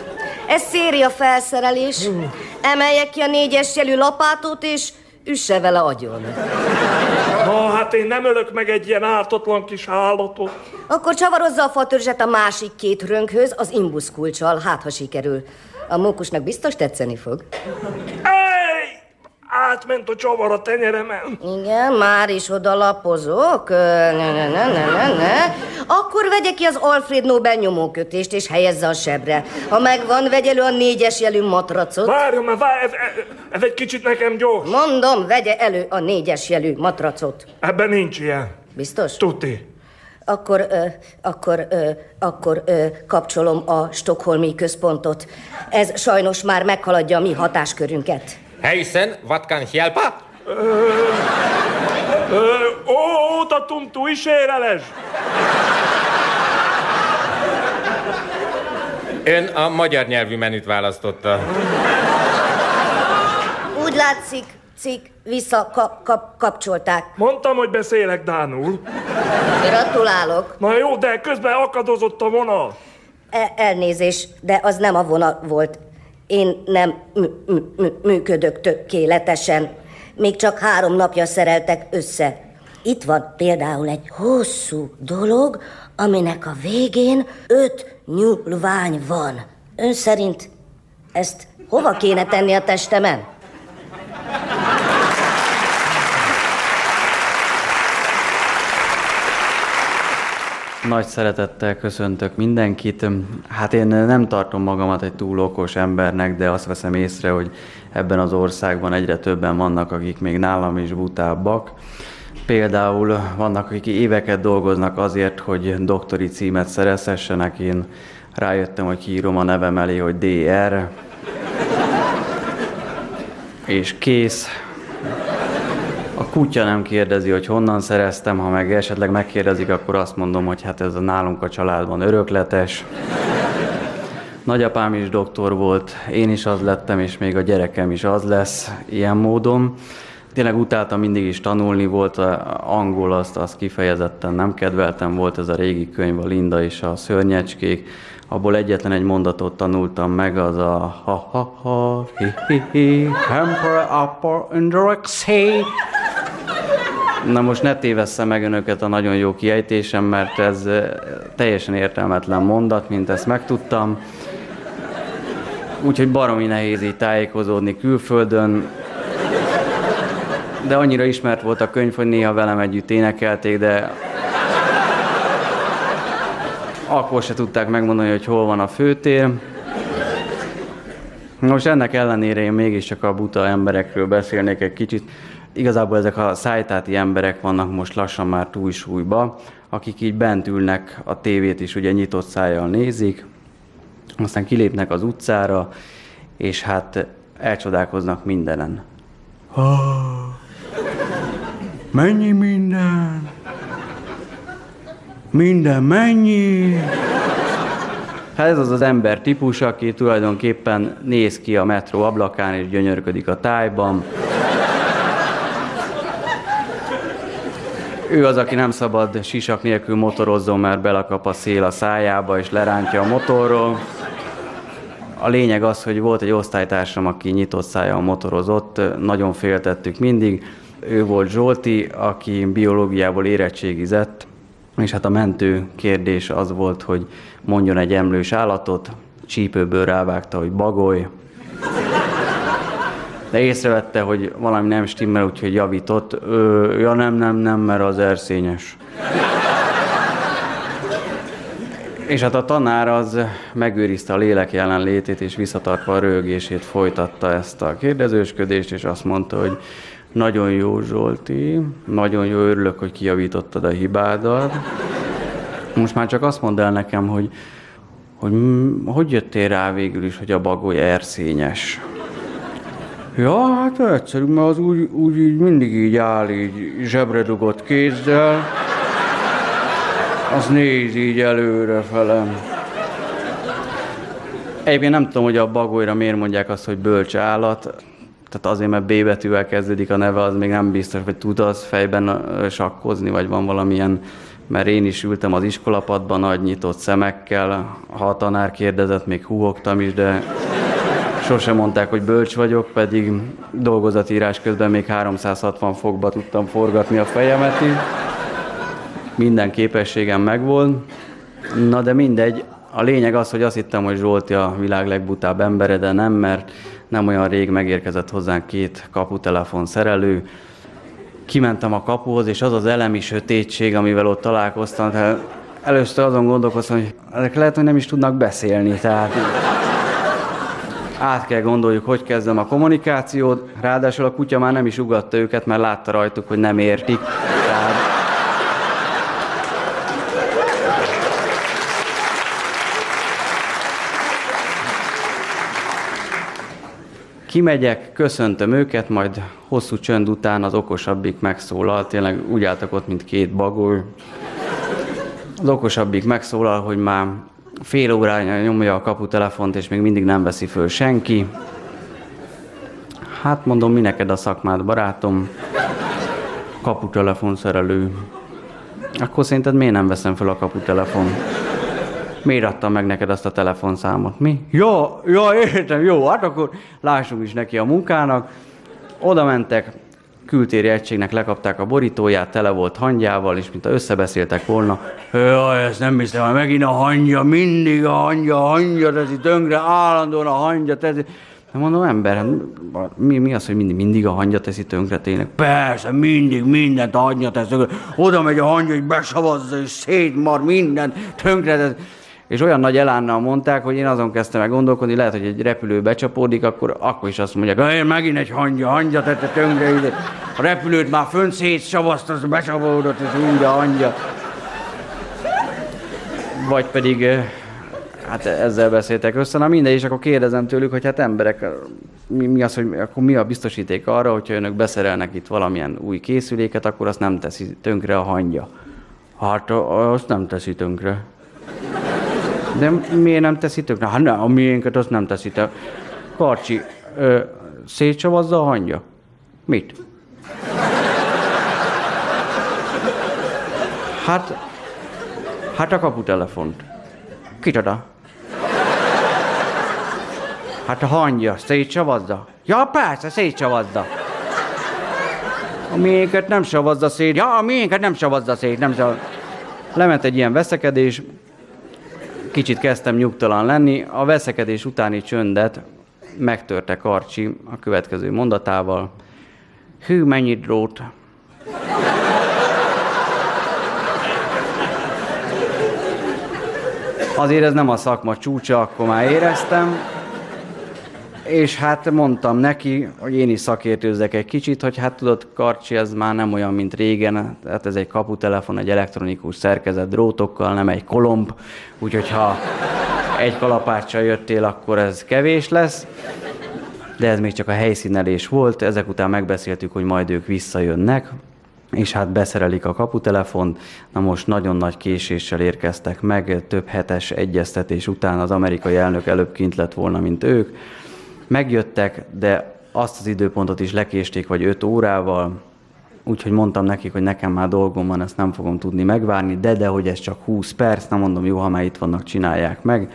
S20: Ez széria felszerelés. Emelje ki a négyes jelű lapátot, és üsse vele agyon.
S12: Na, hát én nem ölök meg egy ilyen ártatlan kis állatot.
S20: Akkor csavarozza a fatörzset a másik két rönkhöz, az imbusz kulcsal, hát ha sikerül. A mókusnak biztos tetszeni fog.
S12: Ej! Átment a csavar a tenyeremen.
S20: Igen, már is oda lapozok. Ne, ne, ne, ne, ne, ne. Akkor vegye ki az Alfred Nobel nyomókötést, és helyezze a sebre. Ha megvan, vegye elő a négyes jelű matracot.
S12: Várjon, mert vár, ez, ez, ez egy kicsit nekem gyors.
S20: Mondom, vegye elő a négyes jelű matracot.
S12: Ebben nincs ilyen.
S20: Biztos?
S12: Tuti.
S20: Akkor, ö, akkor, ö, akkor ö, kapcsolom a Stockholmi központot. Ez sajnos már meghaladja a mi hatáskörünket.
S19: Hejsen, vad kan hjälpa?
S12: Ö, ó, óta tuntu is éreles.
S19: Ön a magyar nyelvű menüt választotta.
S20: Úgy látszik, cikk, vissza kap, kap, kapcsolták.
S12: Mondtam, hogy beszélek Dánul.
S20: Gratulálok.
S12: Na jó, de közben akadozott a vonal.
S20: E- elnézés, de az nem a vonal volt. Én nem mű- mű- mű- működök tökéletesen. Még csak három napja szereltek össze. Itt van például egy hosszú dolog, aminek a végén öt nyúlvány van. Ön szerint ezt hova kéne tenni a testemen?
S21: Nagy szeretettel köszöntök mindenkit. Hát én nem tartom magamat egy túl okos embernek, de azt veszem észre, hogy ebben az országban egyre többen vannak, akik még nálam is butábbak. Például vannak, akik éveket dolgoznak azért, hogy doktori címet szerezhessenek. Én rájöttem, hogy kiírom a nevem elé, hogy DR. És kész. Kutya nem kérdezi, hogy honnan szereztem, ha meg esetleg megkérdezik, akkor azt mondom, hogy hát ez a nálunk a családban örökletes. Nagyapám is doktor volt, én is az lettem, és még a gyerekem is az lesz ilyen módon. Tényleg utáltam mindig is tanulni, volt a angol, azt, azt kifejezetten nem kedveltem, volt ez a régi könyv, a Linda és a szörnyecskék, abból egyetlen egy mondatot tanultam meg, az a ha ha ha hi hi hi hamper upper indrexé. Na most ne tévessze meg önöket a nagyon jó kiejtésem, mert ez eh, teljesen értelmetlen mondat, mint ezt megtudtam. Úgyhogy baromi nehéz így tájékozódni külföldön. De annyira ismert volt a könyv, hogy néha velem együtt énekelték, de akkor se tudták megmondani, hogy hol van a főtér. Most ennek ellenére én mégiscsak a buta emberekről beszélnék egy kicsit. Igazából ezek a szájtáti emberek vannak most lassan már túlsúlyba, akik így bent ülnek, a tévét is ugye nyitott szájjal nézik, aztán kilépnek az utcára, és hát elcsodálkoznak mindenen. Ha, mennyi minden? Minden mennyi? Hát ez az az ember típus, aki tulajdonképpen néz ki a metró ablakán és gyönyörködik a tájban. Ő az, aki nem szabad sisak nélkül motorozzon, mert belakap a szél a szájába és lerántja a motorról. A lényeg az, hogy volt egy osztálytársam, aki nyitott szája motorozott, nagyon féltettük mindig. Ő volt Zsolti, aki biológiából érettségizett, és hát a mentő kérdés az volt, hogy mondjon egy emlős állatot, csípőből rávágta, hogy bagoly, de észrevette, hogy valami nem stimmel, úgyhogy javított. Ö, ja nem, nem, nem, mert az erszényes. És hát a tanár az megőrizte a lélek jelenlétét, és visszatartva a rögését folytatta ezt a kérdezősködést, és azt mondta, hogy nagyon jó Zsolti, nagyon jó, örülök, hogy kijavítottad a hibádat. Most már csak azt mondd el nekem, hogy hogy hogy jöttél rá végül is, hogy a bagoly erszényes? Ja, hát egyszerű, mert az úgy, úgy így mindig így áll, így zsebre dugott kézzel. Az néz így előre felem. Egyébként nem tudom, hogy a bagolyra miért mondják azt, hogy bölcs állat. Tehát azért, mert B betűvel kezdődik a neve, az még nem biztos, hogy tud az fejben sakkozni, vagy van valamilyen mert én is ültem az iskolapadban nagy nyitott szemekkel, ha a tanár kérdezett, még húgogtam is, de sosem mondták, hogy bölcs vagyok, pedig dolgozatírás közben még 360 fokba tudtam forgatni a fejemet. Minden képességem megvolt. Na de mindegy, a lényeg az, hogy azt hittem, hogy Zsolti a világ legbutább embere, de nem, mert nem olyan rég megérkezett hozzánk két kaputelefon szerelő, kimentem a kapuhoz, és az az elemi sötétség, amivel ott találkoztam, először azon gondolkoztam, hogy ezek lehet, hogy nem is tudnak beszélni, tehát át kell gondoljuk, hogy kezdem a kommunikációt, ráadásul a kutya már nem is ugatta őket, mert látta rajtuk, hogy nem értik. Tehát Kimegyek, köszöntöm őket, majd hosszú csönd után az okosabbik megszólal, tényleg úgy álltak ott, mint két bagoly. Az okosabbik megszólal, hogy már fél órája nyomja a kaputelefont, és még mindig nem veszi föl senki. Hát mondom, mi neked a szakmád, barátom? Kaputelefon szerelő. Akkor szerinted miért nem veszem föl a kaputelefon? Miért adtam meg neked azt a telefonszámot? Mi? Ja, ja, értem, jó, hát akkor lássunk is neki a munkának. Oda mentek, kültéri egységnek lekapták a borítóját, tele volt hangyával, és mint összebeszéltek volna, jaj, ezt nem hiszem, hogy megint a hangya, mindig a hangya, a hangya teszi tönkre, állandóan a hangya teszi. Nem mondom, ember, hát mi, mi az, hogy mindig, mindig a hangya teszi tönkre tényleg? Persze, mindig mindent a hangya teszi tönkre. Oda megy a hangya, hogy besavazza, és szétmar mindent tönkre teszi. És olyan nagy elánnal mondták, hogy én azon kezdtem meg gondolkodni, lehet, hogy egy repülő becsapódik, akkor, akkor is azt mondják, hogy megint egy hangya, hangya tette tönkre, ide. a repülőt már fönt szétsavazta, az becsapódott, és úgy a hangya. Vagy pedig, hát ezzel beszéltek össze, na mindegy, és akkor kérdezem tőlük, hogy hát emberek, mi, mi az, hogy akkor mi a biztosíték arra, hogyha önök beszerelnek itt valamilyen új készüléket, akkor azt nem teszi tönkre a hangya. Hát azt nem teszi tönkre. De miért nem teszi tökre? Hát ne, a miénket azt nem teszi tökre. Karcsi, ö, szétsavazza a hangja? Mit? Hát, hát a kaputelefont. Kicsoda? Hát a hangja, szétsavazza? Ja, persze, szétsavazza. A miénket nem savazza szét. Ja, a miénket nem savazza szét, nem savazza. Lement egy ilyen veszekedés, Kicsit kezdtem nyugtalan lenni, a veszekedés utáni csöndet megtörte Karcsi a következő mondatával. Hű, mennyi drót! Azért ez nem a szakma csúcsa, akkor már éreztem. És hát mondtam neki, hogy én is szakértőzzek egy kicsit, hogy hát tudod, Karcsi, ez már nem olyan, mint régen, tehát ez egy kaputelefon, egy elektronikus szerkezet drótokkal, nem egy kolomb, úgyhogy ha egy kalapáccsal jöttél, akkor ez kevés lesz. De ez még csak a helyszínelés volt, ezek után megbeszéltük, hogy majd ők visszajönnek, és hát beszerelik a kaputelefont. Na most nagyon nagy késéssel érkeztek meg, több hetes egyeztetés után az amerikai elnök előbb kint lett volna, mint ők Megjöttek, de azt az időpontot is lekésték, vagy 5 órával, úgyhogy mondtam nekik, hogy nekem már dolgom van, ezt nem fogom tudni megvárni, de de, hogy ez csak 20 perc, nem mondom, jó, ha már itt vannak, csinálják meg.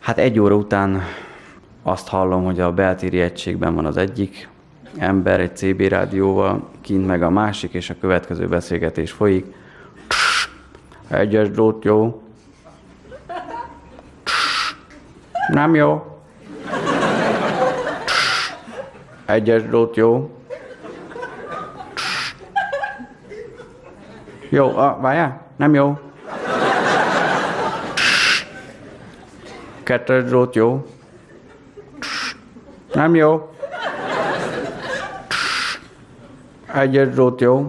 S21: Hát egy óra után azt hallom, hogy a beltéri egységben van az egyik ember egy CB rádióval, kint meg a másik, és a következő beszélgetés folyik. Egyes drót jó. Nem jó. Egyes drót jó. Jó, a, várjál, nem jó. Kettes drót jó. Nem jó. Egyes drót jó.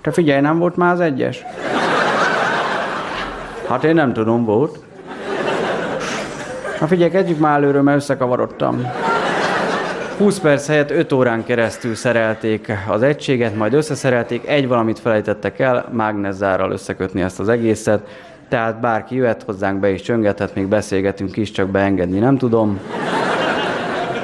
S21: Te figyelj, nem volt már az egyes? Hát én nem tudom, volt. Na figyelj, kezdjük már előről, mert összekavarodtam. 20 perc helyett 5 órán keresztül szerelték az egységet, majd összeszerelték, egy valamit felejtettek el, mágnezzárral összekötni ezt az egészet, tehát bárki jöhet hozzánk be is csöngethet, még beszélgetünk is, csak beengedni nem tudom.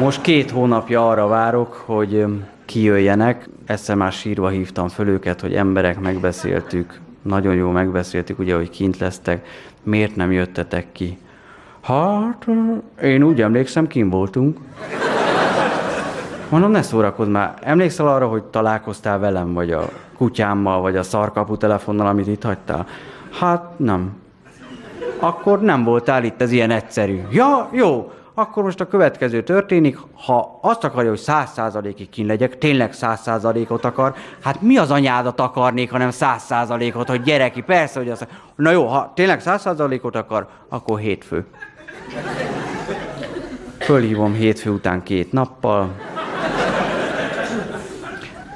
S21: Most két hónapja arra várok, hogy kijöjjenek. Egyszer már sírva hívtam föl őket, hogy emberek megbeszéltük, nagyon jó megbeszéltük, ugye, hogy kint lesztek, miért nem jöttetek ki? Hát, én úgy emlékszem, kim voltunk. Mondom, ne szórakozz már. Emlékszel arra, hogy találkoztál velem, vagy a kutyámmal, vagy a szarkapu telefonnal, amit itt hagytál? Hát nem. Akkor nem voltál itt, ez ilyen egyszerű. Ja, jó, akkor most a következő történik, ha azt akarja, hogy száz százalékig kin legyek, tényleg száz százalékot akar, hát mi az anyádat akarnék, hanem száz százalékot, hogy gyereki, persze, hogy az... Na jó, ha tényleg száz százalékot akar, akkor hétfő. Fölhívom hétfő után két nappal.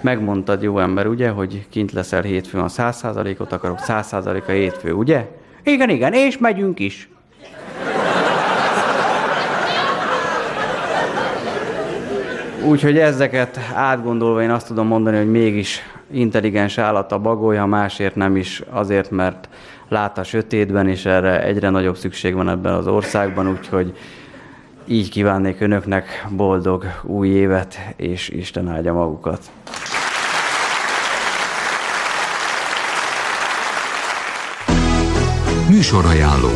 S21: Megmondtad, jó ember, ugye, hogy kint leszel hétfőn, a száz százalékot akarok, száz százalék a hétfő, ugye? Igen, igen, és megyünk is. Úgyhogy ezeket átgondolva én azt tudom mondani, hogy mégis intelligens állat a bagolya, másért nem is, azért, mert lát a sötétben, és erre egyre nagyobb szükség van ebben az országban, úgyhogy így kívánnék önöknek boldog új évet, és Isten áldja magukat.
S22: Műsorajánló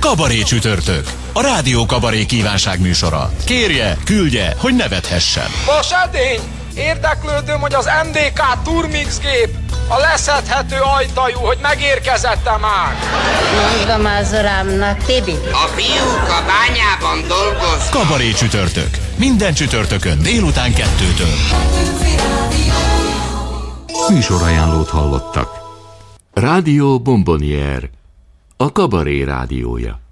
S22: Kabaré csütörtök. A Rádió Kabaré kívánság műsora. Kérje, küldje, hogy nevethessen.
S14: Vas edény! Érdeklődöm, hogy az MDK Turmix gép a leszedhető ajtajú, hogy megérkezette már.
S23: Mondom az urámnak, Tibi.
S13: A fiúk a bányában dolgoznak.
S22: Kabaré csütörtök. Minden csütörtökön délután kettőtől. Műsorajánlót hallottak. Rádió Bombonier. A Kabaré rádiója.